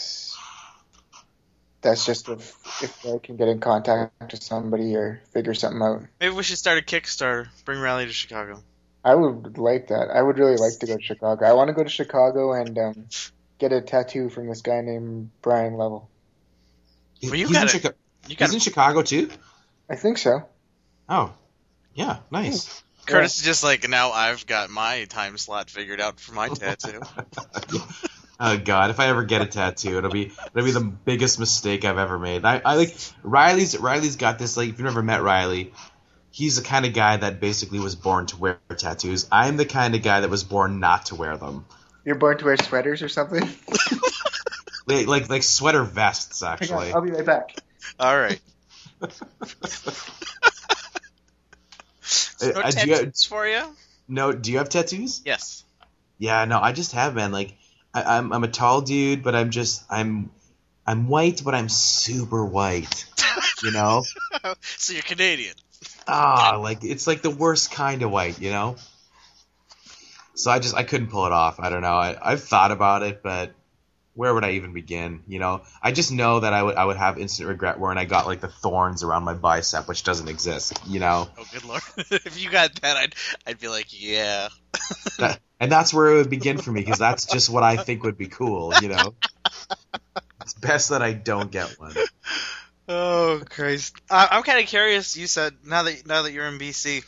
S5: that's just if if I can get in contact with somebody or figure something out.
S3: Maybe we should start a Kickstarter. Bring Riley to Chicago.
S5: I would like that. I would really like to go to Chicago. I want to go to Chicago and um, get a tattoo from this guy named Brian Level.
S3: Well, you
S4: he's, in
S3: gotta-
S4: Chica-
S3: You
S4: he's
S3: got
S4: in Chicago too.
S5: I think so.
S4: Oh, yeah, nice.
S3: Curtis is just like now. I've got my time slot figured out for my tattoo.
S4: oh god, if I ever get a tattoo, it'll be it'll be the biggest mistake I've ever made. I, I like Riley's Riley's got this like if you've never met Riley, he's the kind of guy that basically was born to wear tattoos. I'm the kind of guy that was born not to wear them.
S5: You're born to wear sweaters or something?
S4: Like like, like sweater vests
S5: Hang on,
S4: actually.
S5: I'll be right back.
S3: All right. No
S4: uh, do you-
S3: tattoos for you?
S4: No, do you have tattoos?
S3: Yes.
S4: Yeah, no, I just have man. Like I, I'm I'm a tall dude, but I'm just I'm I'm white, but I'm super white. You know?
S3: so you're Canadian.
S4: Ah, like it's like the worst kind of white, you know. So I just I couldn't pull it off. I don't know. I, I've thought about it, but where would I even begin? You know, I just know that I would I would have instant regret when I got like the thorns around my bicep, which doesn't exist. You know,
S3: Oh, good lord! if you got that, I'd I'd be like, yeah.
S4: that, and that's where it would begin for me because that's just what I think would be cool. You know, it's best that I don't get one.
S3: Oh Christ! I, I'm kind of curious. You said now that now that you're in BC,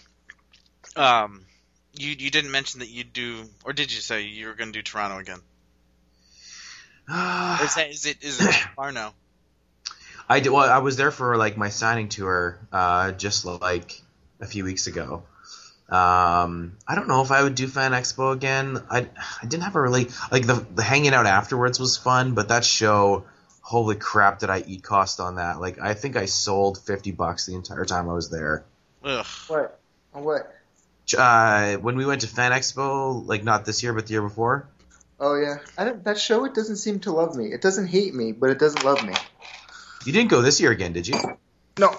S3: um, you you didn't mention that you do, or did you say you were going to do Toronto again? Is that is it is it far now?
S4: I did. Well, I was there for like my signing tour, uh, just like a few weeks ago. Um, I don't know if I would do Fan Expo again. I I didn't have a really like the the hanging out afterwards was fun, but that show, holy crap, did I eat cost on that? Like I think I sold fifty bucks the entire time I was there.
S3: Ugh.
S5: What? What?
S4: Uh, when we went to Fan Expo, like not this year but the year before.
S5: Oh yeah. I don't. That show it doesn't seem to love me. It doesn't hate me, but it doesn't love me.
S4: You didn't go this year again, did you?
S5: No.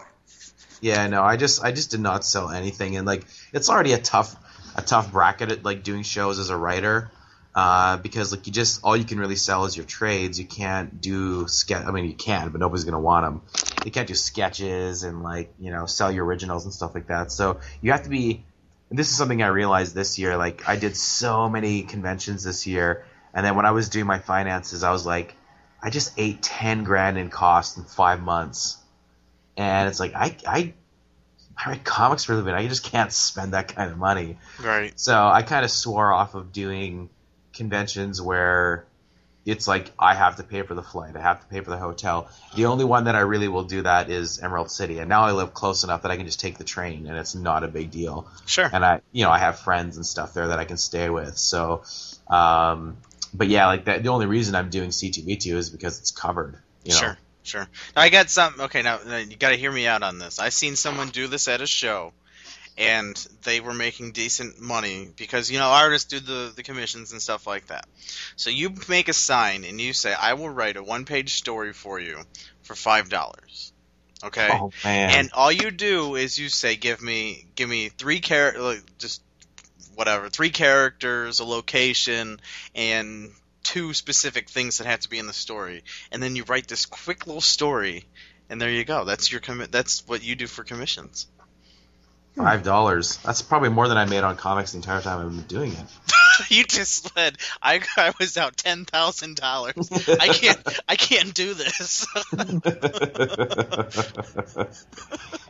S4: Yeah, no, I just I just did not sell anything, and like it's already a tough a tough bracket at like doing shows as a writer, uh, because like you just all you can really sell is your trades. You can't do sketch. I mean, you can, but nobody's gonna want them. You can't do sketches and like you know sell your originals and stuff like that. So you have to be. And this is something I realized this year. Like I did so many conventions this year, and then when I was doing my finances, I was like, I just ate ten grand in cost in five months and it's like I I I write comics for a living. I just can't spend that kind of money.
S3: Right.
S4: So I kind of swore off of doing conventions where it's like I have to pay for the flight, I have to pay for the hotel. The only one that I really will do that is Emerald City, and now I live close enough that I can just take the train, and it's not a big deal.
S3: Sure.
S4: And I, you know, I have friends and stuff there that I can stay with. So, um, but yeah, like that. The only reason I'm doing C2E2 is because it's covered. You know?
S3: Sure. Sure. Now, I got some. Okay, now now you got to hear me out on this. I've seen someone do this at a show, and they were making decent money because you know artists do the the commissions and stuff like that. So you make a sign and you say, "I will write a one page story for you for five dollars." Okay.
S4: Oh man.
S3: And all you do is you say, "Give me, give me three char- like, just whatever, three characters, a location, and two specific things that have to be in the story." And then you write this quick little story, and there you go. That's your commit. That's what you do for commissions. Hmm.
S4: Five dollars. That's probably more than I made on comics the entire time I've been doing it.
S3: you just said I, I was out ten thousand dollars. I can't I can't do this.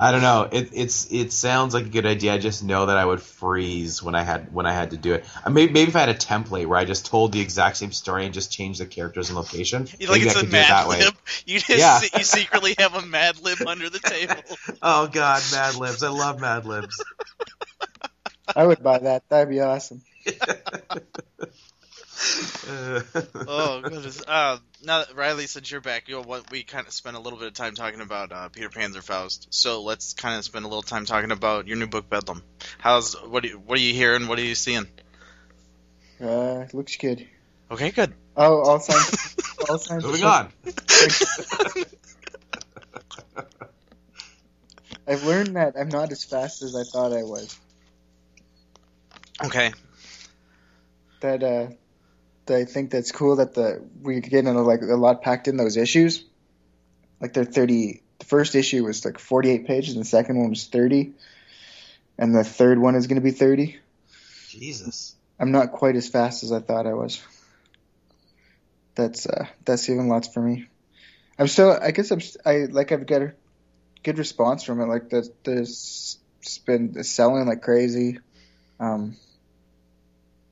S4: I don't know. It it's it sounds like a good idea. I just know that I would freeze when I had when I had to do it. Uh, Maybe, maybe if I had a template where I just told the exact same story and just changed the characters and location.
S3: You like
S4: maybe
S3: it's
S4: I
S3: a
S4: could do it that
S3: Mad
S4: way.
S3: Lib. You just
S4: Yeah.
S3: you secretly have a Mad Lib under the table.
S4: Oh God, Mad Libs! I love Mad Libs.
S5: I would buy that. That'd be awesome.
S3: Oh goodness. Uh, now that Riley, since you're back, you know what we kind of spent a little bit of time talking about uh, Peter Panzerfaust. So let's kind of spend a little time talking about your new book, Bedlam. How's what? Are you, what are you hearing? What are you seeing?
S5: Uh, looks good.
S3: Okay, good.
S5: Oh, all signs. all signs.
S4: Moving on.
S5: I've learned that I'm not as fast as I thought I was.
S3: Okay.
S5: That uh, that I think that's cool that the we get in like a lot packed in those issues. Like they're thirty. The first issue was like forty-eight pages, and the second one was thirty, and the third one is going to be thirty.
S4: Jesus.
S5: I'm not quite as fast as I thought I was. That's uh, that's even lots for me. I'm still. I guess I'm, I like I've got a good response from it. Like the there's it's been selling like crazy. Um.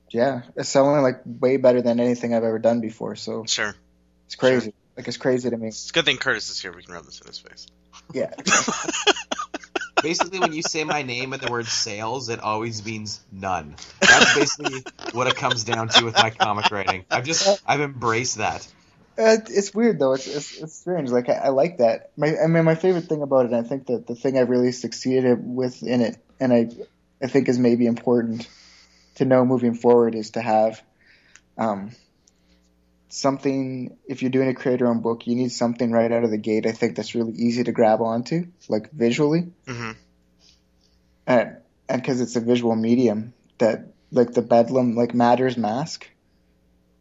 S5: Yeah, it's selling like way better than anything I've ever done before. So
S3: Sure.
S5: it's crazy. Like it's crazy to me.
S3: It's a good thing Curtis is here. We can rub this in his face.
S5: Yeah.
S4: Basically, when you say my name and the word sales, it always means none. That's basically what it comes down to with my comic writing. I've just I've embraced that.
S5: Uh, it's weird though. It's, it's it's strange. Like I, I like that. My I mean, my favorite thing about it, I think that the thing I've really succeeded with in it, and I I think is maybe important to know moving forward, is to have um, something if you're doing a creator-owned book, you need something right out of the gate. I think that's really easy to grab onto, like visually,
S3: hmm
S5: and and because it's a visual medium that like the Bedlam like Matters mask,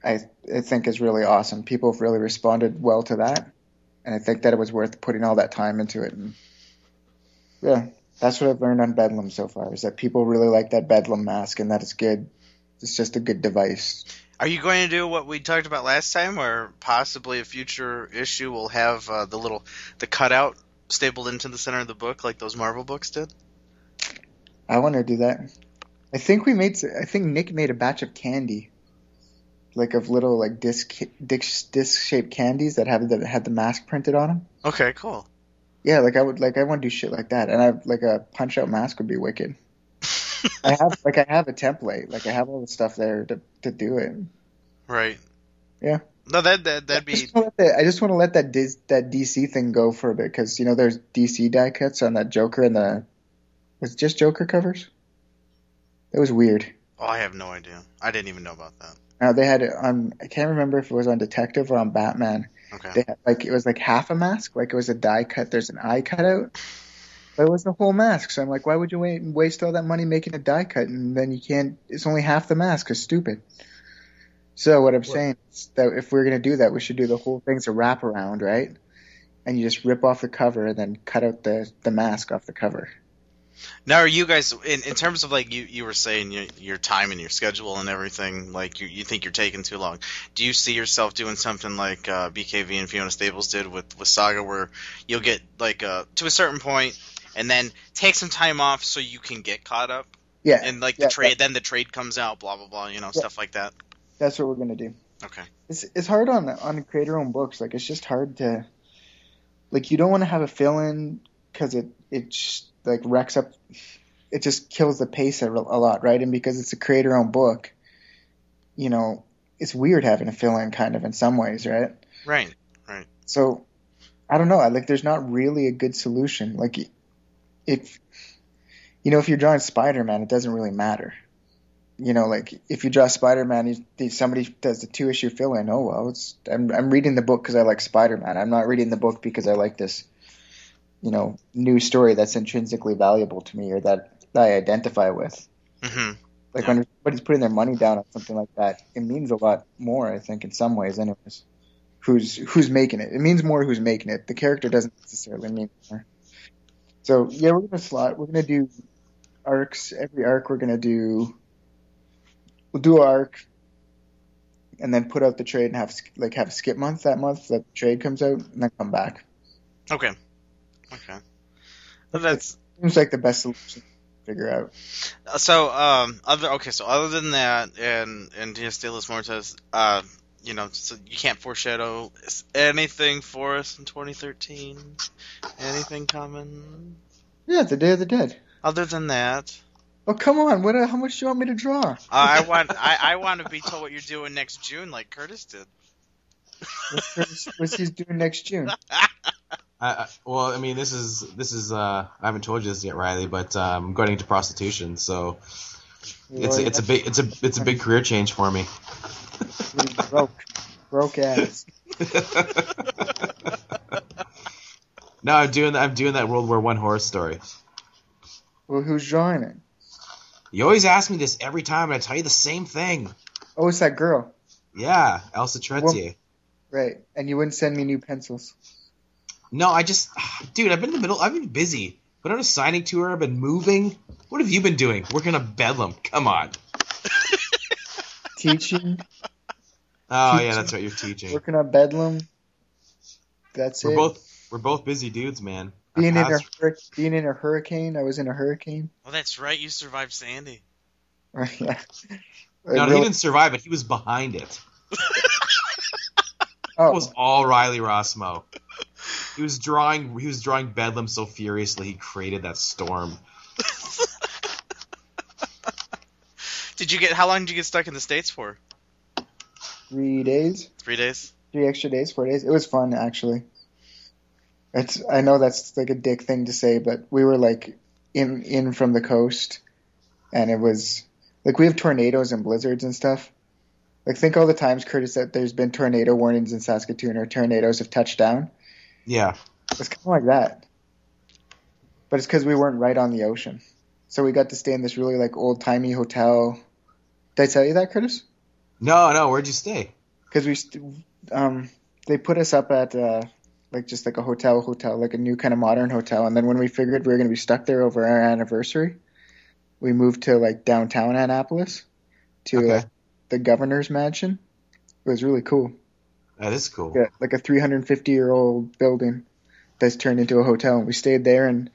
S5: I I think is really awesome. People have really responded well to that, and I think that it was worth putting all that time into it. And yeah, that's what I've learned on Bedlam so far is that people really like that Bedlam mask and that it's good. It's just a good device.
S3: Are you going to do what we talked about last time, or possibly a future issue will have uh, the little the cutout stapled into the center of the book, like those Marvel books did?
S5: I want to do that. I think we made. I think Nick made a batch of candy, like of little like disc disc, disc shaped candies that have the had the mask printed on them.
S3: Okay, cool.
S5: Yeah, like I would like I want to do shit like that, and I have like a punch out mask would be wicked. I have like I have a template, like I have all the stuff there to to do it.
S3: right.
S5: Yeah.
S3: No, that that that'd be
S5: just, wanna let the, I just want to let that that DC thing go for a bit because you know there's DC die cuts on that Joker and the was it just Joker covers. It was weird.
S3: Oh, I have no idea. I didn't even know about that.
S5: Now they had it on. I can't remember if it was on Detective or on Batman.
S3: Okay.
S5: They had, like it was like half a mask, like it was a die cut. There's an eye cut out, but it was the whole mask. So I'm like, why would you wait, waste all that money making a die cut and then you can't? It's only half the mask. It's stupid. So what I'm saying is that if we're gonna do that, we should do the whole thing as a wraparound, right? And you just rip off the cover and then cut out the the mask off the cover.
S3: Now, are you guys in, in terms of like you, you were saying your, your time and your schedule and everything? Like you, you think you're taking too long? Do you see yourself doing something like uh, BKV and Fiona Staples did with with Saga, where you'll get like uh, to a certain point and then take some time off so you can get caught up,
S5: Yeah,
S3: and like
S5: yeah,
S3: the trade, then the trade comes out, blah blah blah, you know,
S5: Yeah.
S3: stuff like that.
S5: that's what we're gonna do.
S3: Okay.
S5: It's it's hard on on creator owned books. Like it's just hard to like you don't want to have a fill in because it it just, like wrecks up. It just kills the pace a, a lot, right? And because it's a creator owned book, you know, it's weird having a fill in kind of in some ways, right?
S3: right? Right.
S5: So I don't know. I like there's not really a good solution. Like if you know if you're drawing Spider Man, it doesn't really matter. You know, like if you draw Spider Man, somebody does the two issue fill in. Oh well, it's I'm I'm reading the book because I like Spider Man. I'm not reading the book because I like this, you know, new story that's intrinsically valuable to me or that, that I identify with.
S3: hmm
S5: Like
S3: Yeah.
S5: when everybody's putting their money down on something like that, it means a lot more. I think in some ways, anyways. Who's who's making it? It means more who's making it. The character doesn't necessarily mean more. So yeah, we're gonna slot. We're gonna do arcs. Every arc we're gonna do. We'll do an arc, and then put out the trade and have like have a skip month that month that the trade comes out, and then come back.
S3: Okay. Okay. Well, that's
S5: Seems like the best solution to figure out.
S3: so. Um. Other. Okay. So other than that, and and Dia de los Muertos, uh, you know, so you can't foreshadow anything for us in 2013. Anything coming?
S5: Yeah, the Day of the Dead.
S3: Other than that,
S5: Oh come on! What? How much do you want me to draw?
S3: uh, I want I, I want to be told what you're doing next June, like Curtis did.
S5: What's, what's he's doing next June?
S4: I, I, well, I mean, this is this is uh, I haven't told you this yet, Riley, but um, I'm going into prostitution, so it's a, it's a big it's a it's a big career change for me.
S5: broke, broke ass.
S4: no, I'm doing I'm doing that World War One horror story.
S5: Well, who's joining?
S4: You always ask me this every time, and I tell you the same thing.
S5: Oh, it's that girl,
S4: Yeah, Elsa Charretier.
S5: right? And you wouldn't send me new pencils.
S4: No, I just, dude, I've been in the middle. I've been busy. Been on a signing tour. I've been moving. What have you been doing? Working on Bedlam. Come on.
S5: Teaching,
S4: Oh yeah, that's right. You're teaching.
S5: working on Bedlam. That's
S4: We're
S5: it.
S4: both we're both busy dudes, man.
S5: Being in a hur- being in a hurricane. I was in a hurricane.
S3: Well, that's right. You survived Sandy.
S5: Right. Yeah.
S4: No,
S5: It
S4: he didn't survive, it. he was behind it.
S5: oh,
S4: It was all Riley Rossmo. He was drawing. He was drawing Bedlam so furiously he created that storm.
S3: Did you get? How long did you get stuck in the states for?
S5: three days,
S3: Three days.
S5: three extra days, four days. It was fun actually. It's I know that's like a dick thing to say, but we were like in in from the coast, and it was like we have tornadoes and blizzards and stuff, Like think all the times, Curtis, that there's been tornado warnings in Saskatoon or tornadoes have touched down.
S4: Yeah.
S5: It's kind of like that. But it's because we weren't right on the ocean. So we got to stay in this really like old timey hotel. Did I tell you that, Curtis?
S4: No, no. Where'd you stay?
S5: Because we, st- um, they put us up at uh, like just like a hotel, hotel, like a new kind of modern hotel. And then when we figured we were going to be stuck there over our anniversary, we moved to like downtown Annapolis to
S4: Okay.
S5: uh, the governor's mansion. It was really cool.
S4: That is cool.
S5: Yeah, like a 350 year old building that's turned into a hotel. And we stayed there, and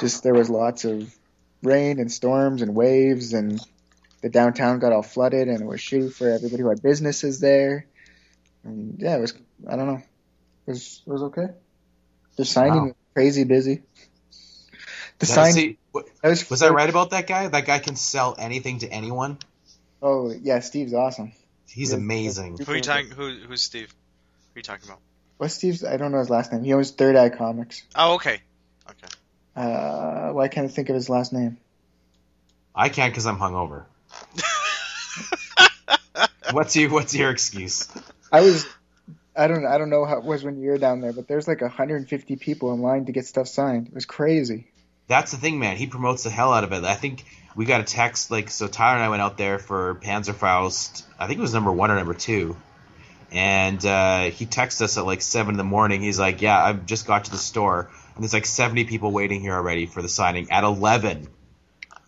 S5: just there was lots of rain and storms and waves, and the downtown got all flooded, and it was shitty for everybody who had businesses there. And yeah, it was. I don't know. It was it was okay. The signing
S4: Wow.
S5: was crazy busy. The sign
S4: see,
S5: that was,
S4: was I right about that guy? That guy can sell anything to anyone.
S5: Oh yeah, Steve's awesome.
S4: He's
S5: Yeah.
S4: amazing.
S3: Who are you talking? Who, who's Steve? Who are you talking about?
S5: What's Steve's? I don't know his last name. He owns Third Eye Comics.
S3: Oh, okay. Okay.
S5: Uh, why can't I think of his last name?
S4: I can't because I'm hungover. What's your What's your excuse?
S5: I was, I don't, I don't know how it was when you were down there, but there's like 150 people in line to get stuff signed. It was crazy.
S4: That's the thing, man. He promotes the hell out of it. I think we got a text like so. Tyler and I went out there for Panzerfaust. I think it was number one or number two, and uh, he texted us at like seven in the morning. He's like, "Yeah, I've just got to the store, and there's like 70 people waiting here already for the signing at 11."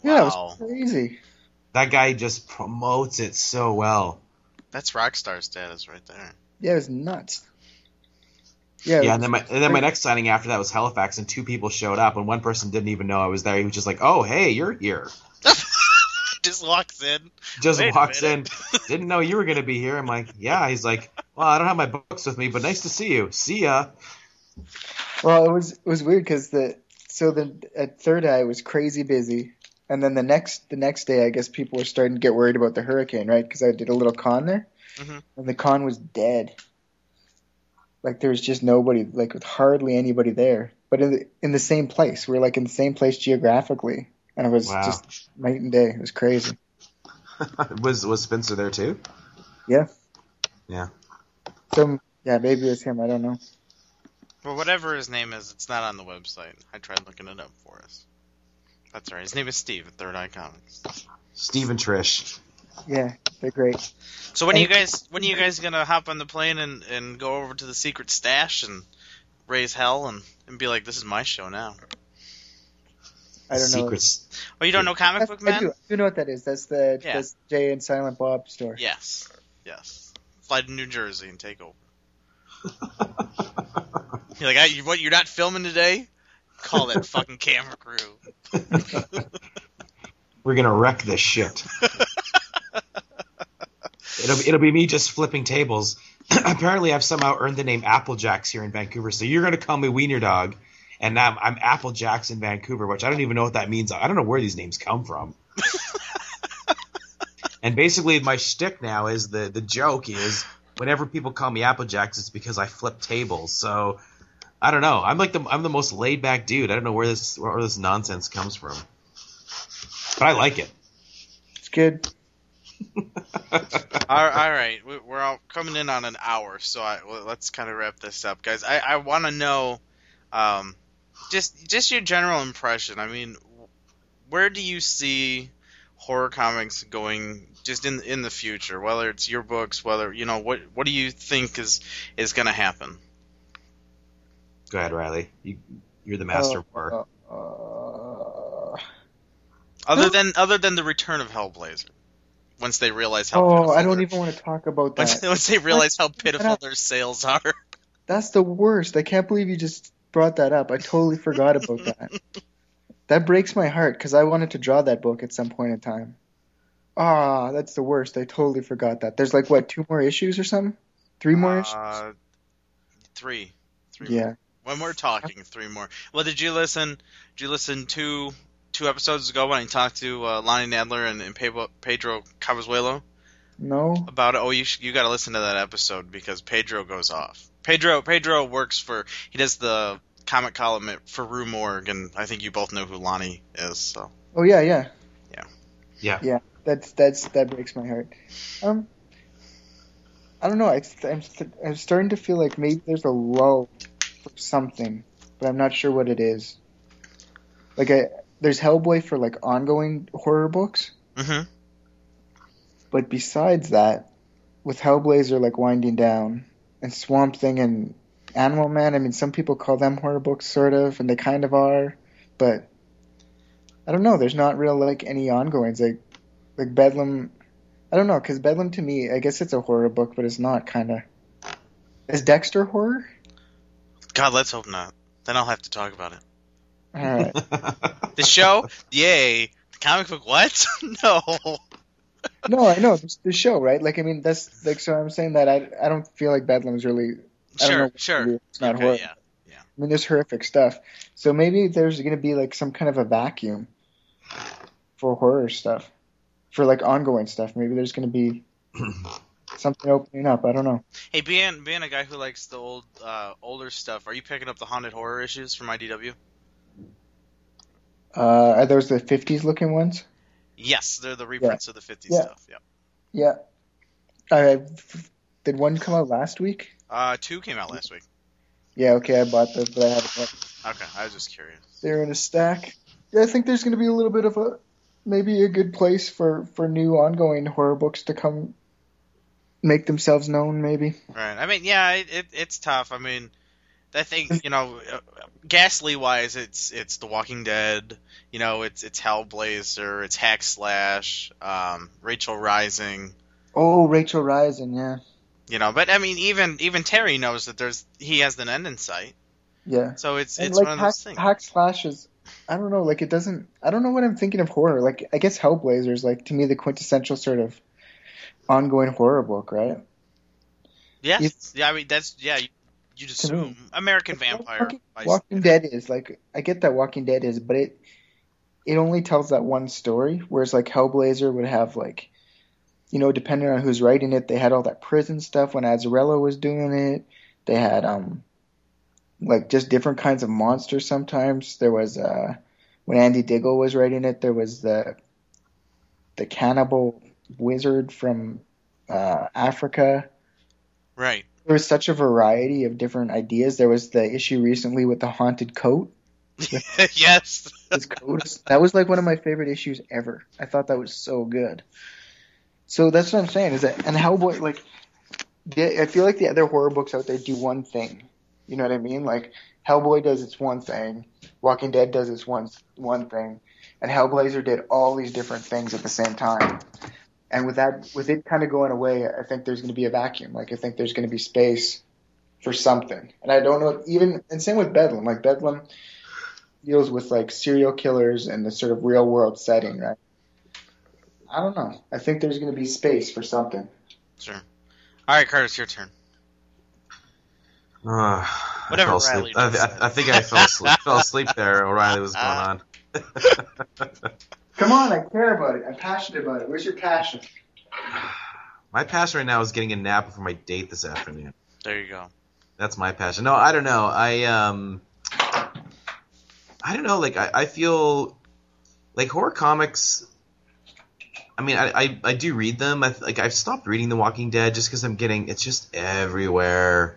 S5: Yeah, it was crazy.
S4: That guy just promotes it so well.
S3: That's Rockstar status right there.
S5: Yeah, it was nuts. Yeah,
S4: Yeah, and then my and then my next signing after that was Halifax, and two people showed up, and one person didn't even know I was there. He was just like, "Oh, hey, you're here."
S3: Just walks in.
S4: Just
S3: Wait
S4: walks in, didn't know you were gonna be here. I'm like, "Yeah." He's like, "Well, I don't have my books with me, but nice to see you. See ya."
S5: well, it was it was weird because the so the at Third Eye was crazy busy, and then the next the next day, I guess people were starting to get worried about the hurricane, right? Because I did a little con there,
S3: Mhm.
S5: and the con was dead. Like there was just nobody, like with hardly anybody there. But in the in the same place, we're like in the same place geographically, and it was
S4: Wow.
S5: just night and day. It was crazy.
S4: was was Spencer there too?
S5: Yeah.
S4: Yeah.
S5: So yeah, maybe it's him. I don't know.
S3: Well, whatever his name is, it's not on the website. I tried looking it up for us. That's right. His name is Steve at Third Eye Comics.
S4: Steve and Trish.
S5: Yeah, they're great.
S3: So when are you guys when are you guys gonna hop on the plane and, and go over to the secret stash and raise hell and, and be like, this is my show now?
S5: I don't know.
S4: Secrets.
S3: Oh, you don't know Comic Book
S5: I
S3: Man?
S5: do, I do know what that is. That's the
S3: Yeah.
S5: that's Jay and Silent Bob store.
S3: Yes, yes. Fly to New Jersey and take over. You're like, I, you, what? You're not filming today? Call that fucking camera crew.
S4: We're gonna wreck this shit. it'll it'll be me just flipping tables. Apparently, I've somehow earned the name Applejacks here in Vancouver. So you're gonna call me Wiener Dog, and I'm, I'm Applejacks in Vancouver, which I don't even know what that means. I don't know where these names come from. and basically, my shtick now is the the joke is whenever people call me Applejacks, it's because I flip tables. So. I don't know. I'm like the I'm the most laid back dude. I don't know where this where this nonsense comes from, but I like it.
S5: It's good.
S3: all, all right, we- we're all coming in on an hour, so I, well, let's kind of wrap this up, guys. I, I want to know, um, just just your general impression. I mean, where do you see horror comics going just in in the future? Whether it's your books, whether you know what what do you think is is going to happen?
S4: Go ahead, Riley. You, you're the master of horror.
S5: Uh, uh,
S3: Other than other than the return of Hellblazer, once they realize how
S5: oh,
S3: pitiful
S5: I don't
S3: their-
S5: even want to talk about that.
S3: once they realize how pitiful their sales are.
S5: That's the worst. I can't believe you just brought that up. I totally forgot about that. That breaks my heart because I wanted to draw that book at some point in time. Ah, that's the worst. I totally forgot that. There's like what, two more issues or something? Three more issues?
S3: Uh, three. Three more.
S5: Yeah.
S3: When we're talking, three more. Well, did you listen? Did you listen to two episodes ago when I talked to uh, Lonnie Nadler and, and Pedro, Pedro Cabezuelo
S5: No.
S3: about it? Oh, you sh- you got to listen to that episode because Pedro goes off. Pedro Pedro works for he does the comic column for Rue Morgue, and I think you both know who Lonnie is. So
S5: Oh yeah, yeah.
S3: Yeah.
S4: Yeah.
S5: Yeah. That's that's that breaks my heart. Um, I don't know. I, I'm, I'm starting to feel like maybe there's a lull for something, but I'm not sure what it is. Like, I, there's Hellboy for like ongoing horror books,
S3: Mm-hmm.
S5: but besides that, with Hellblazer like winding down and Swamp Thing and Animal Man, I mean, some people call them horror books, sort of, and they kind of are, but I don't know. There's not real like any ongoings like like Bedlam. I don't know because Bedlam to me, I guess it's a horror book, but it's not kind of. Is Dexter horror?
S3: God, let's hope not. Then I'll have to talk about it.
S5: All right.
S3: The show, yay. The comic book, what? no.
S5: No, I know the, the show, right? Like, I mean, that's like so. I'm saying that I I don't feel like Bedlam's really. I don't
S3: Sure,
S5: know,
S3: sure.
S5: It's not
S3: Okay,
S5: horror.
S3: yeah.
S5: I mean, there's horrific stuff. So maybe there's going to be like some kind of a vacuum for horror stuff, for like ongoing stuff. Maybe there's going to be something opening up. I don't know.
S3: Hey, being being a guy who likes the old uh, older stuff, are you picking up the haunted horror issues from IDW?
S5: Uh, are those the 50s looking ones?
S3: Yes, they're the reprints of the 50s
S5: Yeah.
S3: stuff. Yeah.
S5: Yeah. I did one come out last week?
S3: Uh, two came out last week.
S5: Yeah. Okay, I bought those, but I haven't. Read.
S3: Okay, I was just curious.
S5: They're in a stack. Yeah, I think there's going to be a little bit of a maybe a good place for for new ongoing horror books to come make themselves known. Maybe.
S3: Right. I mean, yeah, it, it it's tough. I mean, I think you know, ghastly wise, it's it's The Walking Dead. You know, it's it's Hellblazer, it's Hack Slash, um, Rachel Rising.
S5: Oh, Rachel Rising. Yeah.
S3: You know, but I mean, even even Terry knows that there's he has an end in sight.
S5: Yeah.
S3: So it's
S5: And
S3: it's
S5: like
S3: one of
S5: hack,
S3: those things.
S5: hack slash is, I don't know, like it doesn't. I don't know what I'm thinking of horror. Like I guess Hellblazer is like to me the quintessential sort of ongoing horror book, right?
S3: Yes.
S5: It's-
S3: yeah, I mean that's yeah. You, you'd assume American Vampire.
S5: Walking, Walking Dead is like I get that Walking Dead is, but it it only tells that one story. Whereas like Hellblazer would have like, you know, depending on who's writing it, they had all that prison stuff when Azzarello was doing it. They had um like just different kinds of monsters. Sometimes there was uh when Andy Diggle was writing it, there was the the cannibal wizard from uh, Africa
S3: Right.
S5: There was such a variety of different ideas. There was the issue recently with the haunted coat.
S3: yes.
S5: His coat that was like one of my favorite issues ever. I thought that was so good. So that's what I'm saying is that and Hellboy like the, I feel like the other horror books out there do one thing. You know what I mean? Like Hellboy does its one thing, Walking Dead does its one one thing, and Hellblazer did all these different things at the same time. And with that, with it kind of going away, I think there's going to be a vacuum. Like I think there's going to be space for something. And I don't know even and same with Bedlam. Like Bedlam deals with like serial killers and the sort of real world setting, right? I don't know. I think there's going to be space for something.
S3: Sure. All right, Curtis, your turn.
S4: Ah,
S3: Whatever
S4: I, fell
S3: Riley
S4: asleep. I, I. I think I fell asleep. fell asleep there. O'Reilly was going on.
S5: Come on, I care about it. I'm passionate about it. Where's your passion?
S4: my passion right now is getting a nap before my date this afternoon.
S3: There you go.
S4: That's my passion. No, I don't know. I um, I don't know. Like I, I feel like horror comics. I mean, I, I, I do read them. I like I've stopped reading The Walking Dead just because I'm getting it's just everywhere,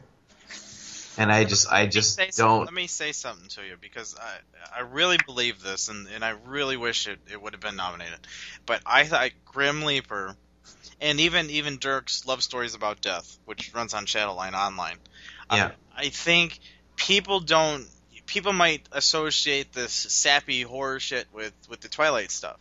S4: and I just I just
S3: Let
S4: don't.
S3: Let me say something to you because I I really believe this and, and I really wish it, it would have been nominated. But I thought Grim Leaper and even even Dirk's Love Stories About Death, which runs on Shadowline Online.
S4: Yeah.
S3: I, I think people don't people might associate this sappy horror shit with with the Twilight stuff,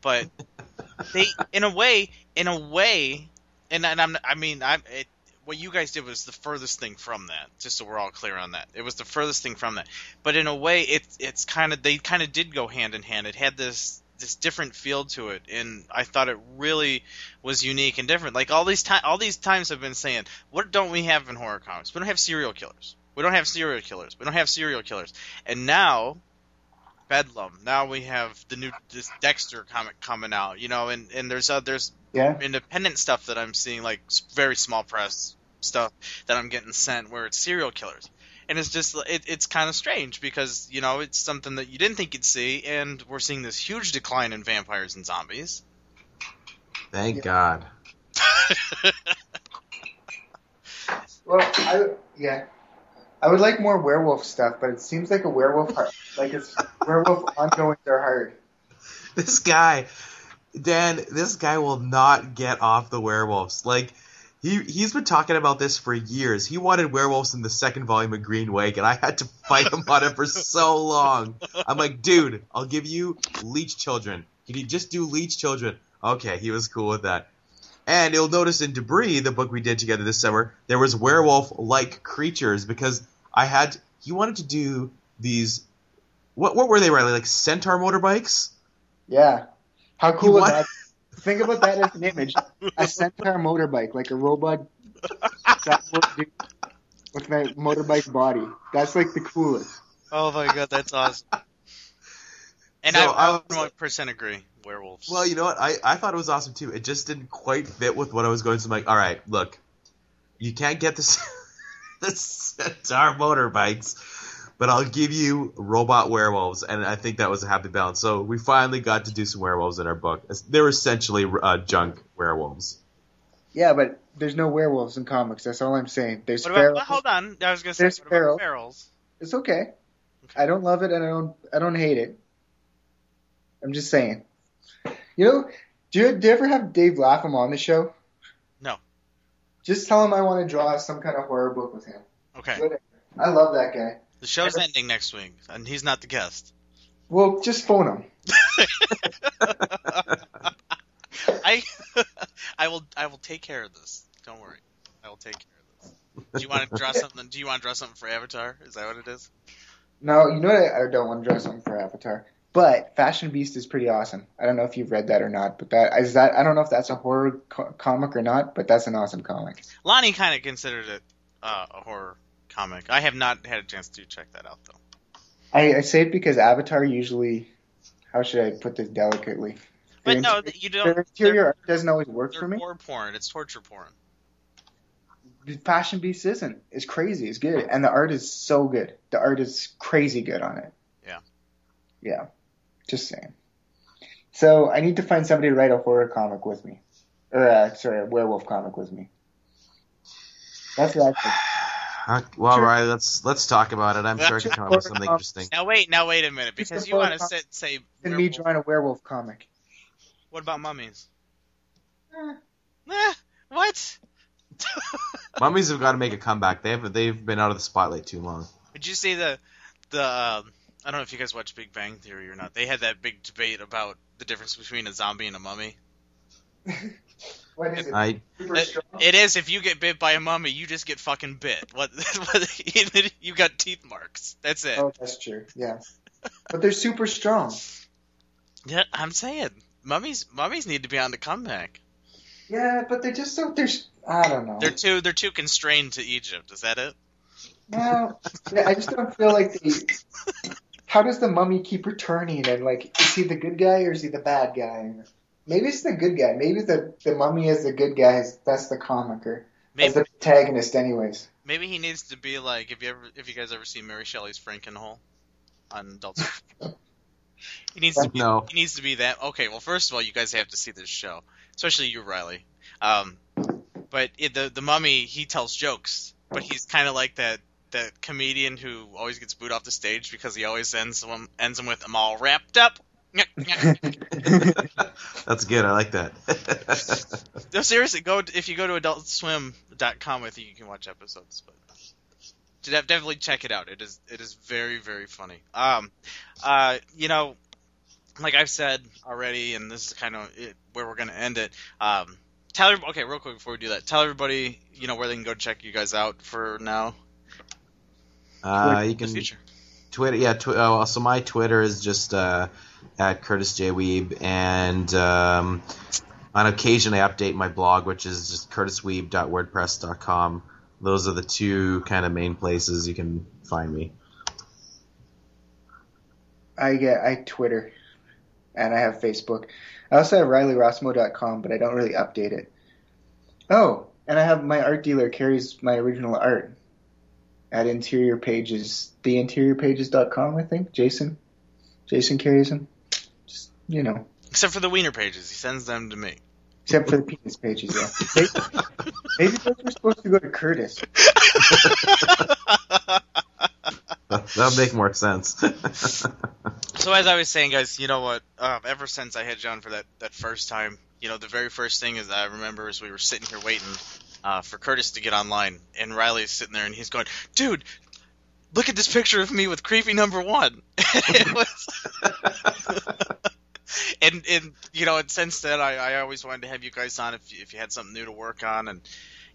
S3: but they in a way in a way and, and I'm I mean I'm it, what you guys did was the furthest thing from that just so we're all clear on that. It was the furthest thing from that. But in a way it it's kind of they kind of did go hand in hand. It had this this different feel to it and I thought it really was unique and different. Like all these time all these times I've been saying what don't we have in horror comics? We don't have serial killers. We don't have serial killers. We don't have serial killers. And now Bedlam. Now we have the new this Dexter comic coming out, you know, and and there's uh, there's
S5: Yeah.
S3: independent stuff that I'm seeing, like very small press stuff that I'm getting sent where it's serial killers, and it's just it, it's kind of strange because you know it's something that you didn't think you'd see, and we're seeing this huge decline in vampires and zombies.
S4: Thank
S5: Yeah.
S4: God.
S5: Well, I yeah, I would like more werewolf stuff, but it seems like a werewolf hard, like it's werewolf ongoings are hard.
S4: This guy, Dan, this guy will not get off the werewolves. Like, he he's been talking about this for years. He wanted werewolves in the second volume of Green Wake, and I had to fight him on it for so long. I'm like, dude, I'll give you Leech Children. Can you just do Leech Children? Okay, he was cool with that. And you'll notice in Debris, the book we did together this summer, there was werewolf-like creatures because I had he wanted to do these. What what were they, Riley? Like centaur motorbikes?
S5: Yeah, how cool is that? Think about that as an image: a centaur motorbike, like a robot that will do- with a motorbike body. That's like the coolest.
S3: Oh my god, that's awesome. And
S4: So,
S3: I,
S4: I
S3: I
S4: was-
S3: 100 percent agree. Werewolves.
S4: Well, you know what? I, I thought it was awesome too. It just didn't quite fit with what I was going. So I'm like, all right, look, you can't get this the centaur motorbikes, but I'll give you robot werewolves, and I think that was a happy balance. So we finally got to do some werewolves in our book. They're essentially uh, junk werewolves.
S5: Yeah, but there's no werewolves in comics. That's all I'm saying. There's
S3: what about?
S5: feral.
S3: well, hold on. I was gonna say
S5: There's
S3: what
S5: feral.
S3: about ferals?
S5: It's okay. I don't love it and I don't I don't hate it. I'm just saying. You know, do you, do you ever have Dave Lapham on the show?
S3: No.
S5: Just tell him I want to draw some kind of horror book with him.
S3: Okay.
S5: I love that guy.
S3: The show's ending next week, and he's not the guest.
S5: Well, just phone him.
S3: I I will I will take care of this. Don't worry. I will take care of this. Do you want to draw something? Do you want to draw something for Avatar? Is that what it is?
S5: No, you know what? I, I don't want to draw something for Avatar. But Fashion Beast is pretty awesome. I don't know if you've read that or not, but that is that. I don't know if that's a horror co- comic or not, but that's an awesome comic.
S3: Lonnie kind of considered it uh, a horror comic. I have not had a chance to check that out though.
S5: I, I say it because Avatar usually. How should I put this delicately?
S3: But
S5: Their
S3: no, you don't.
S5: Their interior art doesn't always work for me.
S3: It's war porn. It's torture porn.
S5: Fashion Beast isn't. It's crazy. It's good, and the art is so good. The art is crazy good on it.
S3: Yeah.
S5: Yeah. Just saying. So I need to find somebody to write a horror comic with me, or uh, sorry, a werewolf comic with me. That's what I think.
S4: Uh, well,
S5: Sure.
S4: Riley, let's let's talk about it. I'm sure I can come up with something interesting.
S3: Now wait, now wait a minute, because you want to
S5: photo-
S3: say, say
S5: And me
S3: werewolf.
S5: drawing a werewolf comic.
S3: What about mummies?
S5: Eh.
S3: Eh, what?
S4: Mummies have got to make a comeback. They have they've been out of the spotlight too long.
S3: Did you see the the? Um, I don't know if you guys watch Big Bang Theory or not. They had that big debate about the difference between a zombie and a mummy.
S5: What is it?
S4: I
S5: Super
S3: It, it is. If you get bit by a mummy, you just get fucking bit. What? what you got teeth marks. That's it.
S5: Oh, that's true. Yeah. But they're super strong.
S3: Yeah, I'm saying mummies. Mummies need to be on the comeback.
S5: Yeah, but they're just so they're. I don't know.
S3: They're too. They're too constrained to Egypt. Is that it?
S5: No, I just don't feel like they. How does the mummy keep returning? And like, is he the good guy or is he the bad guy? Maybe it's the good guy. Maybe the the mummy is the good guy. That's the comic or
S3: Maybe
S5: as the protagonist, anyways.
S3: maybe he needs to be like. If you ever, if you guys ever see Mary Shelley's Frankenhole on Adult Swim. He needs to be.
S4: no.
S3: He needs to be that. Okay, well, first of all, you guys have to see this show, especially you, Riley. Um, but it, the the mummy, he tells jokes, but he's kind of like that that comedian who always gets booed off the stage because he always ends them ends them with "I'm all wrapped up."
S4: That's good. I like that.
S3: no, seriously, go if you go to AdultSwim.com, I think you can watch episodes. But definitely check it out. It is it is very very funny. Um, uh, you know, like I've said already, and this is kind of it, where we're gonna end it. Um, tell okay, real quick before we do that, tell everybody you know where they can go check you guys out for now.
S4: uh, you can
S3: future.
S4: Twitter, yeah. Tw- oh, so my Twitter is just uh, at Curtis J Wiebe, and um, on occasion I update my blog, which is just curtiswiebe.wordpress.com. Those are the two kind of main places you can find me.
S5: I get I Twitter, and I have Facebook. I also have RileyRossmo.com, but I don't really update it. Oh, and I have my art dealer carries my original art at Interior Pages, theinteriorpages.com. I think Jason, Jason carries them. Just you know,
S3: Except for the wiener pages, he sends them to me.
S5: Except for the penis pages, yeah. Maybe, maybe those were supposed to go to Curtis.
S4: That'll make more sense.
S3: So as I was saying, guys, you know what? Um, ever since I had John for that, that first time, you know, the very first thing is I remember is we were sitting here waiting uh, for Curtis to get online, and Riley's sitting there and he's going, "Dude, look at this picture of me with creepy number one." was. and and you know, and since then, I, I always wanted to have you guys on if if you had something new to work on, and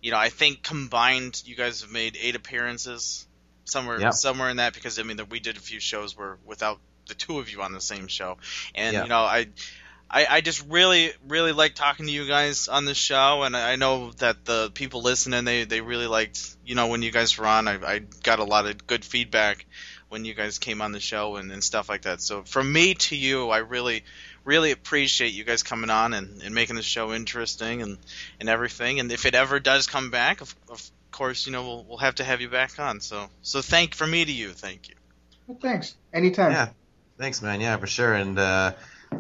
S3: you know, I think combined, you guys have made eight appearances somewhere
S4: Yep.
S3: somewhere in that because I mean, that we did a few shows where without the two of you on the same show, and
S4: Yeah.
S3: you know, I. I, I just really, really like talking to you guys on this show, and I I know that the people listening, they, they really liked, you know, when you guys were on. I, I got a lot of good feedback when you guys came on the show and, and stuff like that. So from me to you, I really, really appreciate you guys coming on and, and making the show interesting and, and everything. And if it ever does come back, of, of course, you know, we'll, we'll have to have you back on. So, so thank from me to you, thank you.
S5: Well, thanks. Anytime.
S4: yeah, thanks, man. Yeah, for sure. And uh,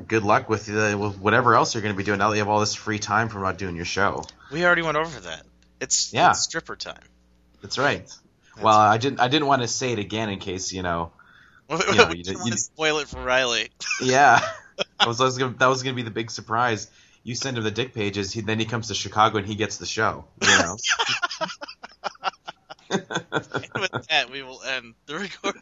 S4: good luck with, uh, with whatever else you're going to be doing now that you have all this free time from not doing your show.
S3: We already went over that. It's,
S4: Yeah.
S3: it's stripper time.
S4: That's right. well, I didn't. I didn't want to say it again in case you know. you know, you
S3: didn't
S4: did-
S3: want
S4: you-
S3: spoil it for Riley.
S4: Yeah, that was, that was gonna, that was gonna be the big surprise. You send him the dick pages, he, then he comes to Chicago and he gets the show. You know.
S3: and with that, we will end the recording.